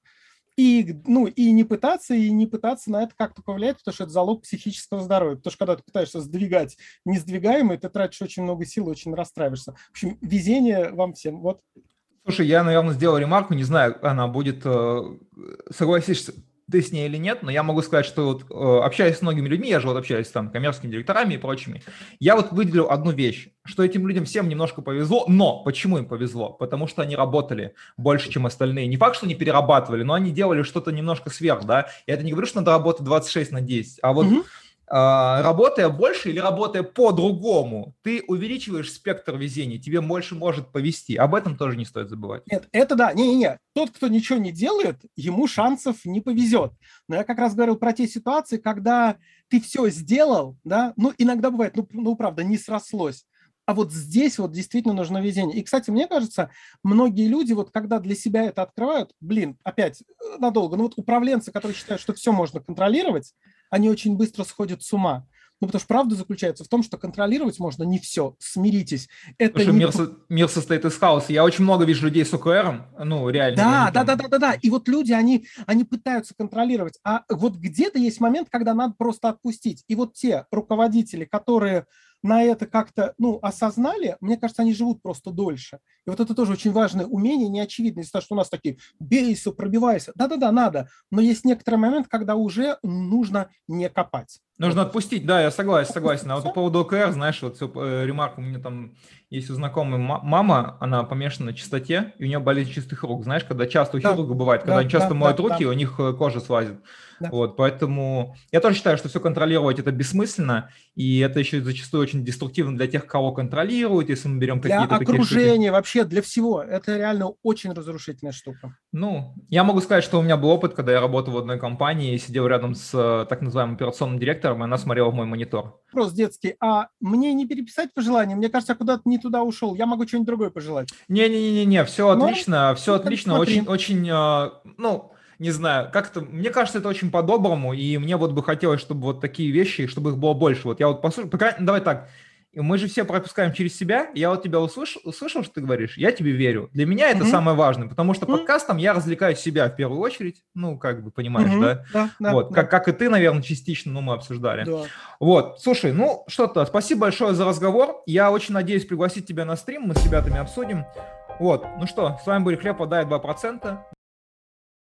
И, ну, и не пытаться, и не пытаться на это как-то повлиять, потому что это залог психического здоровья. Потому что когда ты пытаешься сдвигать несдвигаемые, ты тратишь очень много сил, очень расстраиваешься. В общем, везение вам всем. Вот. Слушай, я, наверное, сделал ремарку, не знаю, она будет, э, согласишься, ты с ней или нет, но я могу сказать, что вот, э, общаясь с многими людьми, я же вот общаюсь там коммерческими директорами и прочими, я вот выделил одну вещь, что этим людям всем немножко повезло, но почему им повезло? Потому что они работали больше, чем остальные. Не факт, что они перерабатывали, но они делали что-то немножко сверх, да. Я это не говорю, что надо работать 26 на 10, а вот а, работая больше или работая по-другому, ты увеличиваешь спектр везения, тебе больше может повести. Об этом тоже не стоит забывать. Нет, это да. Не-не-не. Тот, кто ничего не делает, ему шансов не повезет. Но я как раз говорил про те ситуации, когда ты все сделал, да, ну, иногда бывает, ну, ну правда, не срослось. А вот здесь вот действительно нужно везение. И, кстати, мне кажется, многие люди, вот когда для себя это открывают, блин, опять э, надолго, ну вот управленцы, которые считают, что все можно контролировать, они очень быстро сходят с ума. Ну, потому что правда заключается в том, что контролировать можно не все. Смиритесь. Это Слушай, не... мир, со, мир состоит из хаоса. Я очень много вижу людей с ОКРом, ну, реально. Да, да, да, да, да, да. И вот люди, они, они пытаются контролировать. А вот где-то есть момент, когда надо просто отпустить. И вот те руководители, которые на это как-то ну, осознали, мне кажется, они живут просто дольше. И вот это тоже очень важное умение, неочевидно, из-за того, что у нас такие бейся, пробивайся. Да-да-да, надо. Но есть некоторый момент, когда уже нужно не копать. Нужно отпустить, да, я согласен, согласен. А вот по поводу ОКР, знаешь, вот э, ремарка, у меня там есть у знакомой мама, она помешана на чистоте, и у нее болезнь чистых рук. Знаешь, когда часто у хирурга да, бывает, когда да, они часто да, моют да, руки, да. у них э, кожа слазит. Да. Вот, поэтому я тоже считаю, что все контролировать это бессмысленно, и это еще зачастую очень деструктивно для тех, кого контролируют, если мы берем какие-то Для окружения, вообще для всего. Это реально очень разрушительная штука. Ну, я могу сказать, что у меня был опыт, когда я работал в одной компании, сидел рядом с э, так называемым операционным директором, и она смотрела в мой монитор. Вопрос детский. А мне не переписать пожелания? Мне кажется, я куда-то не туда ушел. Я могу что-нибудь другое пожелать. Не-не-не-не, все отлично, все отлично. Очень, очень, э, ну, не знаю, как-то, мне кажется, это очень по-доброму, и мне вот бы хотелось, чтобы вот такие вещи, чтобы их было больше. Вот я вот послушал, пока, давай так, мы же все пропускаем через себя. Я вот тебя услышал, услышал, что ты говоришь, я тебе верю. Для меня это mm-hmm. самое важное, потому что mm-hmm. подкастом я развлекаю себя в первую очередь, ну, как бы, понимаешь, mm-hmm. да? Да, да, вот, да. Как, как и ты, наверное, частично, ну, мы обсуждали. Да. Вот, слушай, ну, что-то, спасибо большое за разговор. Я очень надеюсь пригласить тебя на стрим, мы с ребятами обсудим. Вот, ну что, с вами были Хлеб, подай 2%.